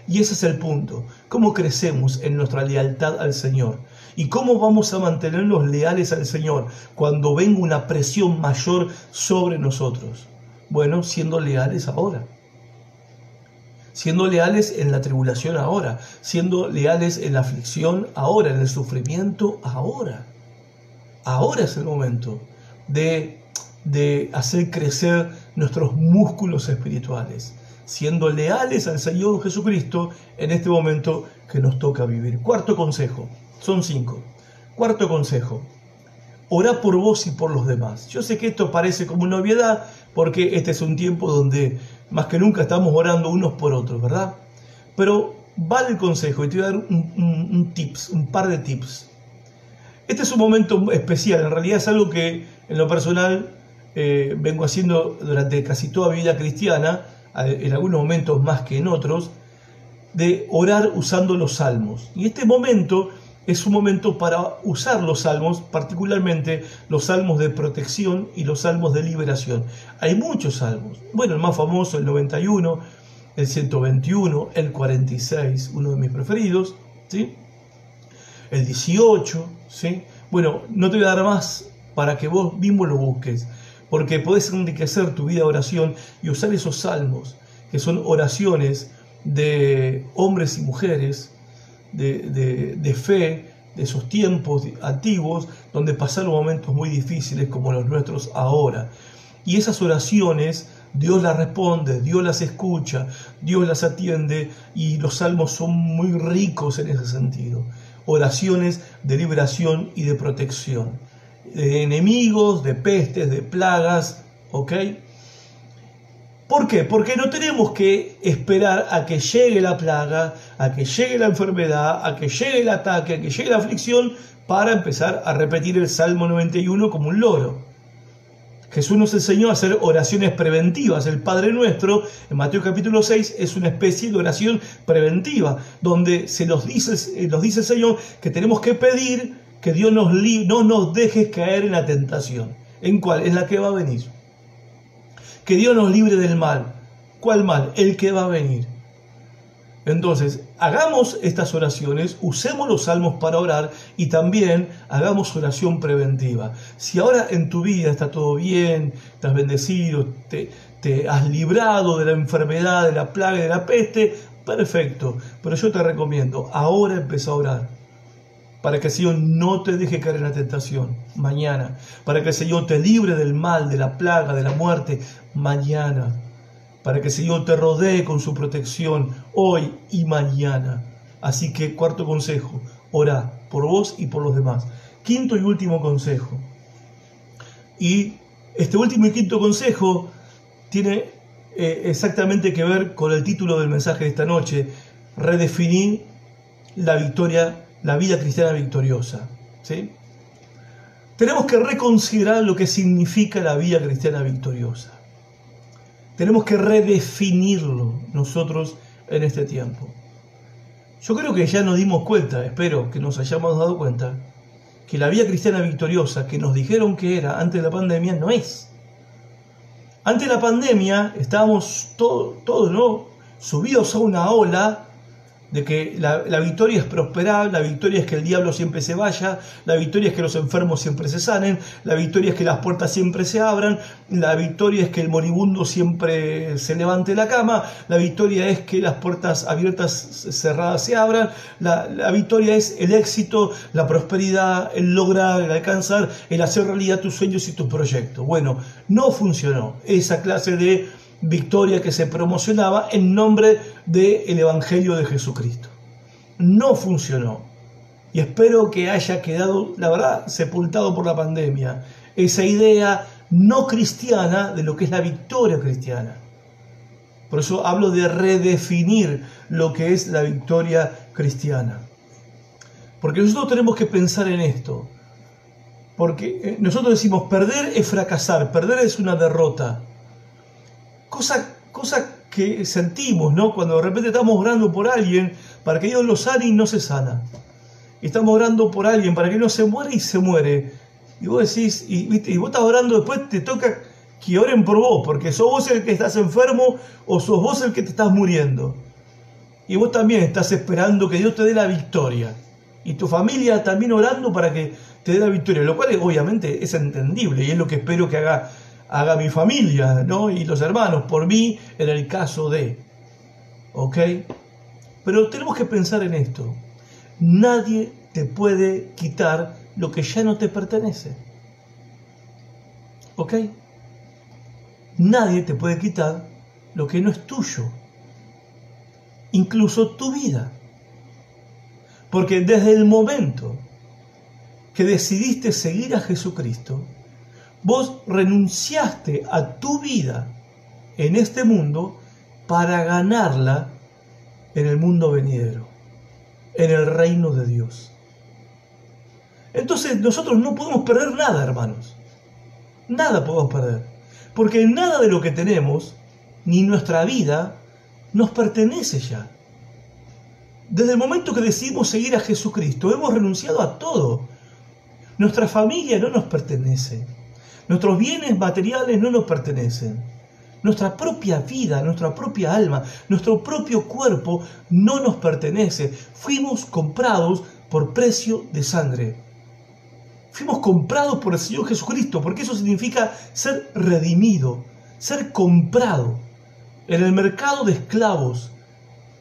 Y ese es el punto. ¿Cómo crecemos en nuestra lealtad al Señor? ¿Y cómo vamos a mantenernos leales al Señor cuando venga una presión mayor sobre nosotros? Bueno, siendo leales ahora. Siendo leales en la tribulación ahora. Siendo leales en la aflicción ahora, en el sufrimiento ahora. Ahora es el momento de, de hacer crecer nuestros músculos espirituales siendo leales al Señor Jesucristo en este momento que nos toca vivir. Cuarto consejo, son cinco. Cuarto consejo, ora por vos y por los demás. Yo sé que esto parece como una obviedad porque este es un tiempo donde más que nunca estamos orando unos por otros, ¿verdad? Pero vale el consejo y te voy a dar un, tips, un par de tips. Este es un momento especial, en realidad es algo que en lo personal eh, vengo haciendo durante casi toda mi vida cristiana en algunos momentos más que en otros, de orar usando los salmos. Y este momento es un momento para usar los salmos, particularmente los salmos de protección y los salmos de liberación. Hay muchos salmos. Bueno, el más famoso, el 91, el 121, el 46, uno de mis preferidos, ¿sí? El 18, ¿sí? Bueno, no te voy a dar más para que vos mismo lo busques porque podés enriquecer tu vida de oración y usar esos salmos, que son oraciones de hombres y mujeres, de, fe, de esos tiempos antiguos, donde pasaron momentos muy difíciles como los nuestros ahora. Y esas oraciones Dios las responde, Dios las escucha, Dios las atiende y los salmos son muy ricos en ese sentido. Oraciones de liberación y de protección de enemigos, de pestes, de plagas, ¿ok? ¿Por qué? Porque no tenemos que esperar a que llegue la plaga, a que llegue la enfermedad, a que llegue el ataque, a que llegue la aflicción para empezar a repetir el Salmo 91 como un loro. Jesús nos enseñó a hacer oraciones preventivas. El Padre Nuestro, en Mateo capítulo 6, es una especie de oración preventiva, donde se nos dice, nos dice el Señor que tenemos que pedir que Dios nos no nos deje caer en la tentación. ¿En cuál? En la que va a venir. Que Dios nos libre del mal. ¿Cuál mal? El que va a venir. Entonces, hagamos estas oraciones, usemos los salmos para orar y también hagamos oración preventiva. Si ahora en tu vida está todo bien, estás bendecido, te, has librado de la enfermedad, de la plaga, de la peste, perfecto. Pero yo te recomiendo, ahora empieza a orar para que el Señor no te deje caer en la tentación mañana, para que el Señor te libre del mal, de la plaga, de la muerte mañana, para que el Señor te rodee con su protección hoy y mañana. Así que cuarto consejo, ora por vos y por los demás. Quinto y último consejo. Y este último y quinto consejo tiene eh, exactamente que ver con el título del mensaje de esta noche, redefinir la victoria la vida cristiana victoriosa. ¿sí? Tenemos que reconsiderar lo que significa la vida cristiana victoriosa. Tenemos que redefinirlo nosotros en este tiempo. Yo creo que ya nos dimos cuenta, espero que nos hayamos dado cuenta, que la vida cristiana victoriosa que nos dijeron que era antes de la pandemia no es. Antes de la pandemia estábamos todos, ¿no? subidos a una ola de que la, victoria es prosperar, la victoria es que el diablo siempre se vaya, la victoria es que los enfermos siempre se sanen, la victoria es que las puertas siempre se abran, la victoria es que el moribundo siempre se levante la cama, la victoria es que las puertas abiertas, cerradas se abran, la, la victoria es el éxito, la prosperidad, el lograr, el alcanzar, el hacer realidad tus sueños y tus proyectos. Bueno, no funcionó esa clase de victoria que se promocionaba en nombre del Evangelio de Jesucristo. No funcionó. Y espero que haya quedado, la verdad, sepultado por la pandemia, esa idea no cristiana de lo que es la victoria cristiana. Por eso hablo de redefinir lo que es la victoria cristiana. Porque nosotros tenemos que pensar en esto. Porque eh, nosotros decimos, perder es fracasar, perder es una derrota cosa, que sentimos, ¿no? Cuando de repente estamos orando por alguien para que Dios lo sane y no se sana. estamos orando por alguien para que no se muere y se muere. Y vos decís, y, y vos estás orando, después te toca que oren por vos, porque sos vos el que estás enfermo o sos vos el que te estás muriendo. Y vos también estás esperando que Dios te dé la victoria. Y tu familia también orando para que te dé la victoria, lo cual obviamente es entendible y es lo que espero que haga haga mi familia, ¿no? Y los hermanos, por mí, en el caso de. ¿Ok? Pero tenemos que pensar en esto. Nadie te puede quitar lo que ya no te pertenece. ¿Ok? Nadie te puede quitar lo que no es tuyo. Incluso tu vida. Porque desde el momento que decidiste seguir a Jesucristo, Vos renunciaste a tu vida en este mundo para ganarla en el mundo venidero, en el reino de Dios. Entonces nosotros no podemos perder nada, hermanos. Nada podemos perder. Porque nada de lo que tenemos, ni nuestra vida, nos pertenece ya. Desde el momento que decidimos seguir a Jesucristo, hemos renunciado a todo. Nuestra familia no nos pertenece. Nuestros bienes materiales no nos pertenecen. Nuestra propia vida, nuestra propia alma, nuestro propio cuerpo no nos pertenece. Fuimos comprados por precio de sangre. Fuimos comprados por el Señor Jesucristo, porque eso significa ser redimido, ser comprado en el mercado de esclavos.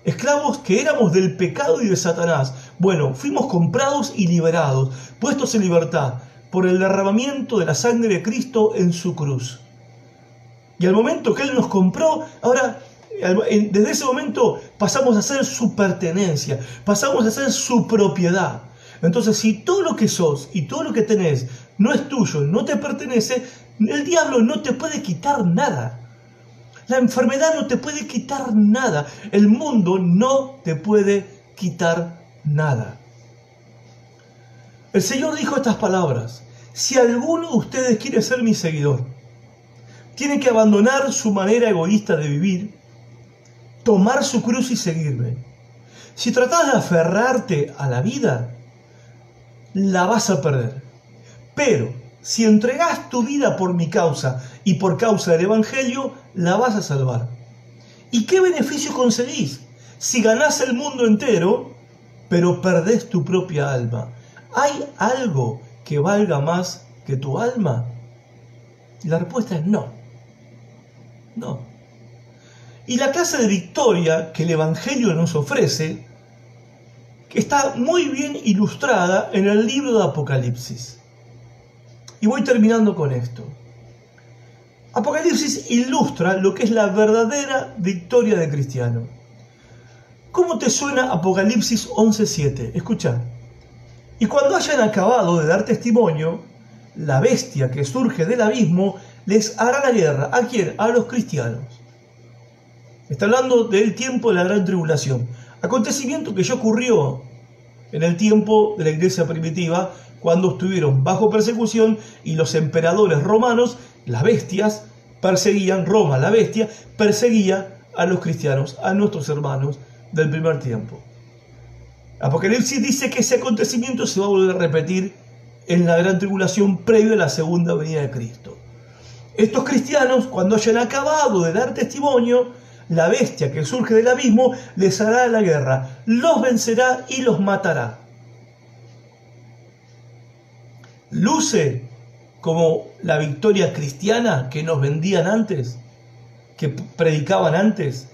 Esclavos que éramos del pecado y de Satanás. Bueno, fuimos comprados y liberados, puestos en libertad por el derramamiento de la sangre de Cristo en su cruz. Y al momento que Él nos compró, ahora, desde ese momento pasamos a ser su pertenencia, pasamos a ser su propiedad. Entonces, si todo lo que sos y todo lo que tenés no es tuyo, no te pertenece, el diablo no te puede quitar nada. La enfermedad no te puede quitar nada. El mundo no te puede quitar nada. El Señor dijo estas palabras, si alguno de ustedes quiere ser mi seguidor, tiene que abandonar su manera egoísta de vivir, tomar su cruz y seguirme. Si tratas de aferrarte a la vida, la vas a perder. Pero si entregas tu vida por mi causa y por causa del Evangelio, la vas a salvar. ¿Y qué beneficio conseguís si ganás el mundo entero, pero perdés tu propia alma? ¿Hay algo que valga más que tu alma? la respuesta es no. No. Y la clase de victoria que el Evangelio nos ofrece está muy bien ilustrada en el libro de Apocalipsis. Y voy terminando con esto. Apocalipsis ilustra lo que es la verdadera victoria del cristiano. ¿Cómo te suena Apocalipsis 11.7? Escucha. Y cuando hayan acabado de dar testimonio, la bestia que surge del abismo les hará la guerra. ¿A quién? A los cristianos. Está hablando del tiempo de la gran tribulación. Acontecimiento que ya ocurrió en el tiempo de la iglesia primitiva, cuando estuvieron bajo persecución y los emperadores romanos, las bestias, perseguían, Roma, la bestia, perseguía a los cristianos, a nuestros hermanos del primer tiempo. Apocalipsis dice que ese acontecimiento se va a volver a repetir en la gran tribulación previo a la segunda venida de Cristo. Estos cristianos, cuando hayan acabado de dar testimonio, la bestia que surge del abismo les hará la guerra, los vencerá y los matará. Luce como la victoria cristiana que nos vendían antes, que predicaban antes.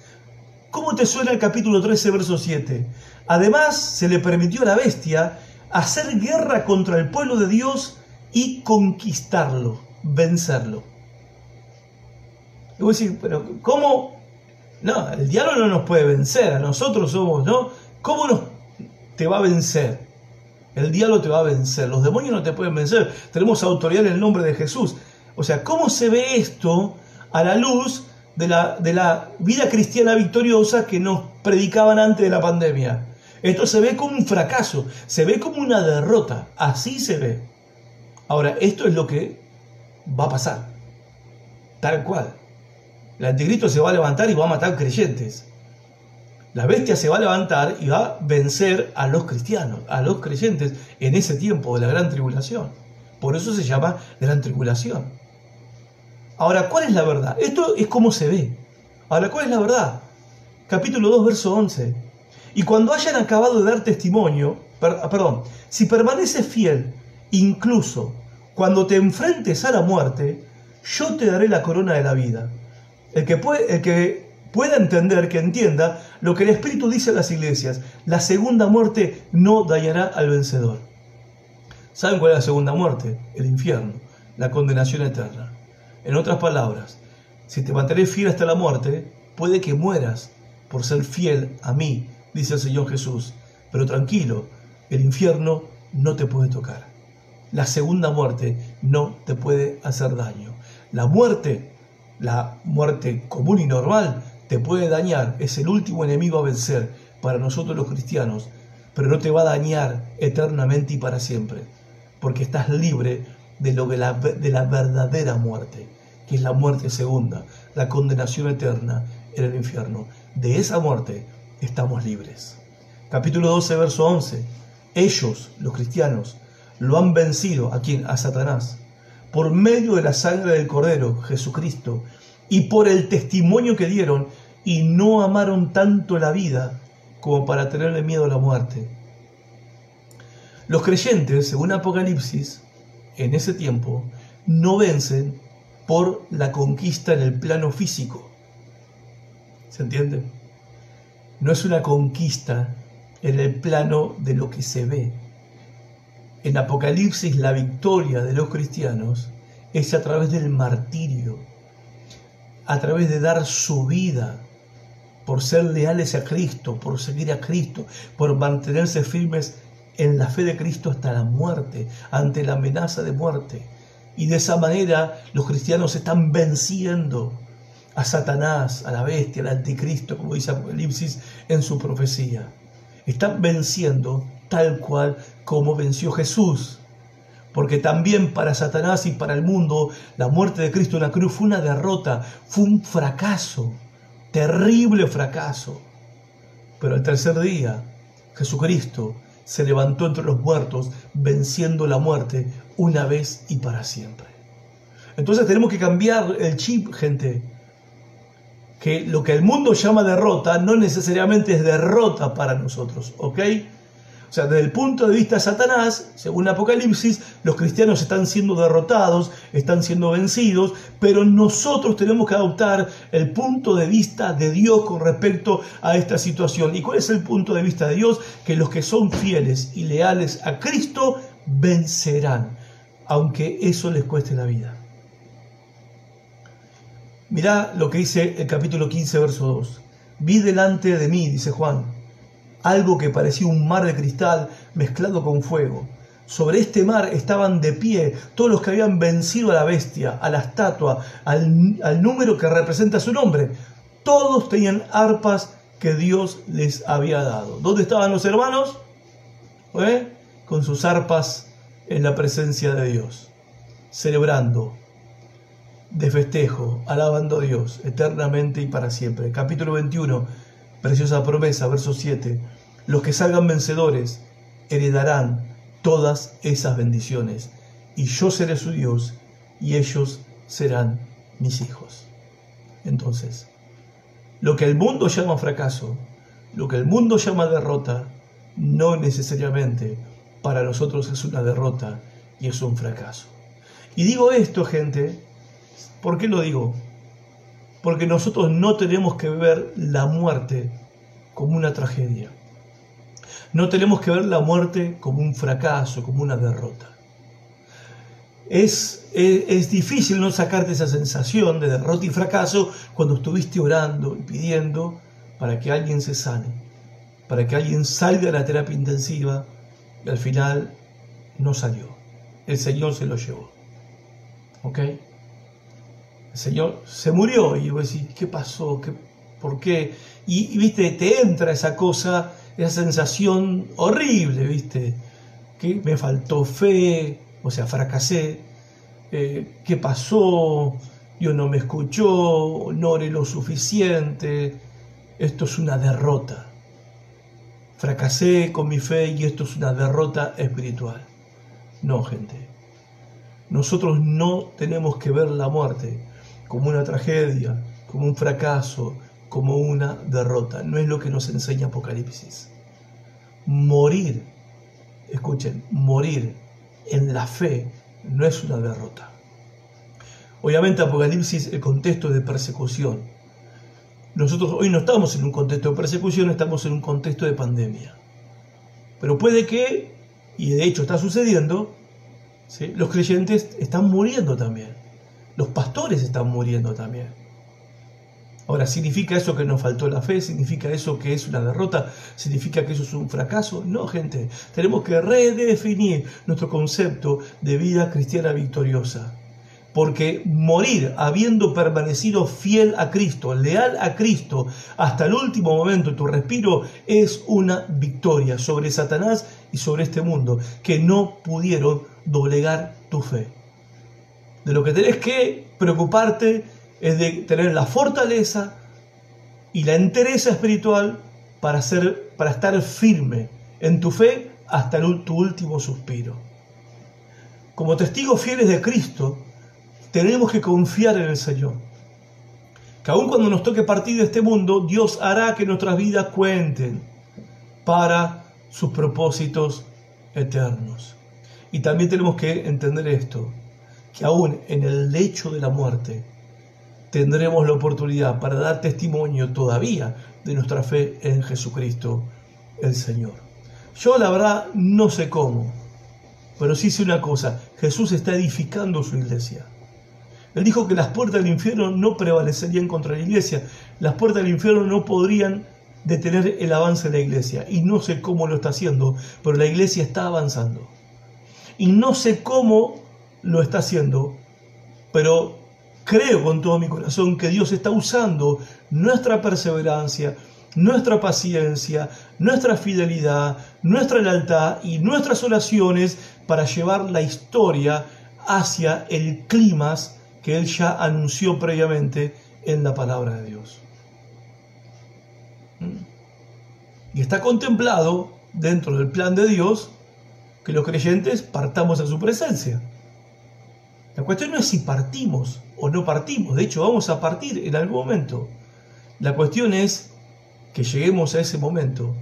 ¿Cómo te suena el capítulo 13, verso 7? Además, se le permitió a la bestia hacer guerra contra el pueblo de Dios y conquistarlo, vencerlo. Y vos decís, pero ¿cómo? No, el diablo no nos puede vencer, a nosotros somos, ¿no? ¿Cómo nos te va a vencer? El diablo te va a vencer, los demonios no te pueden vencer, tenemos autoridad en el nombre de Jesús. O sea, ¿cómo se ve esto a la luz de la, de la vida cristiana victoriosa que nos predicaban antes de la pandemia? Esto se ve como un fracaso, se ve como una derrota, así se ve. Ahora, esto es lo que va a pasar, tal cual. El anticristo se va a levantar y va a matar creyentes. La bestia se va a levantar y va a vencer a los cristianos, a los creyentes en ese tiempo de la gran tribulación. Por eso se llama gran tribulación. Ahora, ¿cuál es la verdad? Esto es como se ve. Ahora, ¿cuál es la verdad? Capítulo 2, verso 11. Y cuando hayan acabado de dar testimonio, ah, perdón, si permaneces fiel, incluso cuando te enfrentes a la muerte, yo te daré la corona de la vida. El que, puede, el que pueda entender, que entienda lo que el Espíritu dice a las iglesias, la segunda muerte no dañará al vencedor. ¿Saben cuál es la segunda muerte? El infierno, la condenación eterna. En otras palabras, si te mantienes fiel hasta la muerte, puede que mueras por ser fiel a mí, dice el Señor Jesús. Pero tranquilo, el infierno no te puede tocar. La segunda muerte no te puede hacer daño. La muerte, la muerte común y normal, te puede dañar. Es el último enemigo a vencer para nosotros los cristianos, pero no te va a dañar eternamente y para siempre, porque estás libre de, lo de, la, de la verdadera muerte, que es la muerte segunda, la condenación eterna en el infierno. De esa muerte estamos libres. Capítulo 12, verso 11. Ellos, los cristianos, lo han vencido a quien? A Satanás, por medio de la sangre del Cordero, Jesucristo, y por el testimonio que dieron, y no amaron tanto la vida como para tenerle miedo a la muerte. Los creyentes, según Apocalipsis, en ese tiempo, no vencen por la conquista en el plano físico. ¿Se entiende? no es una conquista en el plano de lo que se ve. En Apocalipsis la victoria de los cristianos es a través del martirio, a través de dar su vida por ser leales a Cristo, por seguir a Cristo, por mantenerse firmes en la fe de Cristo hasta la muerte, ante la amenaza de muerte. Y de esa manera los cristianos están venciendo a Satanás, a la bestia, al anticristo, como dice Apocalipsis en su profecía. Están venciendo tal cual como venció Jesús. Porque también para Satanás y para el mundo la muerte de Cristo en la cruz fue una derrota, fue un fracaso, terrible fracaso. Pero el tercer día Jesucristo se levantó entre los muertos, venciendo la muerte una vez y para siempre. Entonces tenemos que cambiar el chip, gente que lo que el mundo llama derrota no necesariamente es derrota para nosotros, ¿ok? O sea, desde el punto de vista de Satanás, según Apocalipsis, los cristianos están siendo derrotados, están siendo vencidos, pero nosotros tenemos que adoptar el punto de vista de Dios con respecto a esta situación. ¿Y cuál es el punto de vista de Dios? Que los que son fieles y leales a Cristo vencerán, aunque eso les cueste la vida. Mirá lo que dice el capítulo 15, verso 2. Vi delante de mí, dice Juan, algo que parecía un mar de cristal mezclado con fuego. Sobre este mar estaban de pie todos los que habían vencido a la bestia, a la estatua, al, número que representa su nombre. Todos tenían arpas que Dios les había dado. ¿Dónde estaban los hermanos? ¿Eh? Con sus arpas en la presencia de Dios, celebrando, de festejo, alabando a Dios eternamente y para siempre. Capítulo 21, preciosa promesa, verso 7. Los que salgan vencedores heredarán todas esas bendiciones, y yo seré su Dios, y ellos serán mis hijos. Entonces, Lo que el mundo llama fracaso, lo que el mundo llama derrota, no necesariamente para nosotros es una derrota y es un fracaso. Y digo esto, gente, ¿por qué lo digo? Porque nosotros no tenemos que ver la muerte como una tragedia. No tenemos que ver la muerte como un fracaso, como una derrota. Es, es, difícil no sacarte esa sensación de derrota y fracaso cuando estuviste orando y pidiendo para que alguien se sane, para que alguien salga de la terapia intensiva y al final no salió. El Señor se lo llevó. ¿Ok? El Señor se murió y vos decís, ¿qué pasó? ¿Qué, ¿Por qué? Y, y, viste, te entra esa cosa, esa sensación horrible, viste, que me faltó fe, o sea, fracasé, eh, qué pasó, Dios no me escuchó, no oré lo suficiente, esto es una derrota. Fracasé con mi fe y esto es una derrota espiritual. No, gente. Nosotros no tenemos que ver la muerte como una tragedia, como un fracaso, como una derrota. No es lo que nos enseña Apocalipsis. Morir, escuchen, morir en la fe no es una derrota. Obviamente Apocalipsis, el contexto de persecución. Nosotros hoy no estamos en un contexto de persecución, estamos en un contexto de pandemia. Pero puede que, y de hecho está sucediendo, los creyentes están muriendo también. Los pastores están muriendo también. Ahora, ¿significa eso que nos faltó la fe? ¿Significa eso que es una derrota? ¿Significa que eso es un fracaso? No, gente. Tenemos que redefinir nuestro concepto de vida cristiana victoriosa. Porque morir habiendo permanecido fiel a Cristo, leal a Cristo, hasta el último momento de tu respiro, es una victoria sobre Satanás y sobre este mundo, que no pudieron doblegar tu fe. De lo que tenés que preocuparte es de tener la fortaleza y la entereza espiritual para, ser, para estar firme en tu fe hasta tu último suspiro. Como testigos fieles de Cristo, tenemos que confiar en el Señor. Que aun cuando nos toque partir de este mundo, Dios hará que nuestras vidas cuenten para sus propósitos eternos. Y también tenemos que entender esto, que aún en el lecho de la muerte, tendremos la oportunidad para dar testimonio todavía de nuestra fe en Jesucristo el Señor. Yo la verdad no sé cómo, pero sí sé una cosa, Jesús está edificando su iglesia. Él dijo que las puertas del infierno no prevalecerían contra la iglesia, las puertas del infierno no podrían detener el avance de la iglesia. Y no sé cómo lo está haciendo, pero la iglesia está avanzando. Y no sé cómo lo está haciendo, pero Creo con todo mi corazón que Dios está usando nuestra perseverancia, nuestra paciencia, nuestra fidelidad, nuestra lealtad y nuestras oraciones para llevar la historia hacia el clima que Él ya anunció previamente en la palabra de Dios. ¿Mm? Y está contemplado dentro del plan de Dios que los creyentes partamos a su presencia. La cuestión no es si partimos o no partimos, de hecho vamos a partir en algún momento. La cuestión es que lleguemos a ese momento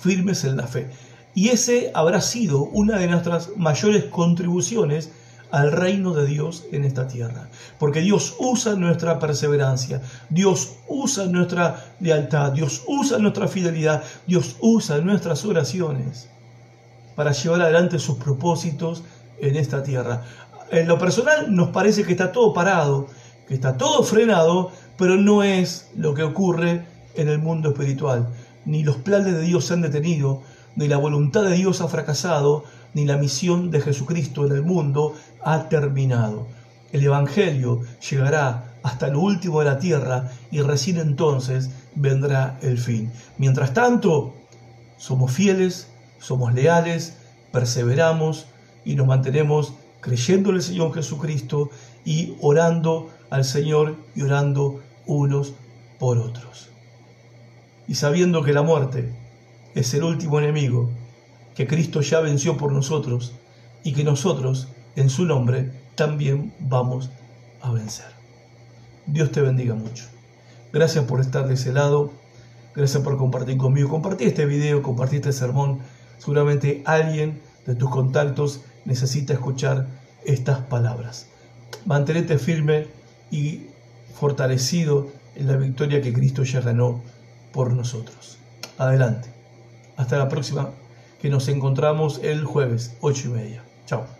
firmes en la fe. Y ese habrá sido una de nuestras mayores contribuciones al reino de Dios en esta tierra. Porque Dios usa nuestra perseverancia, Dios usa nuestra lealtad, Dios usa nuestra fidelidad, Dios usa nuestras oraciones para llevar adelante sus propósitos en esta tierra en lo personal nos parece que está todo parado, que está todo frenado, pero no es lo que ocurre en el mundo espiritual. Ni los planes de Dios se han detenido, ni la voluntad de Dios ha fracasado, ni la misión de Jesucristo en el mundo ha terminado. El Evangelio llegará hasta lo último de la tierra y recién entonces vendrá el fin. Mientras tanto, somos fieles, somos leales, perseveramos y nos mantenemos creyendo en el Señor Jesucristo y orando al Señor y orando unos por otros. Y sabiendo que la muerte es el último enemigo, que Cristo ya venció por nosotros y que nosotros, en su nombre, también vamos a vencer. Dios te bendiga mucho. Gracias por estar de ese lado. Gracias por compartir conmigo. Compartí este video, compartí este sermón. Seguramente alguien de tus contactos necesita escuchar estas palabras. Mantenete firme y fortalecido en la victoria que Cristo ya ganó por nosotros. Adelante. Hasta la próxima, que nos encontramos el jueves, ocho y media. Chao.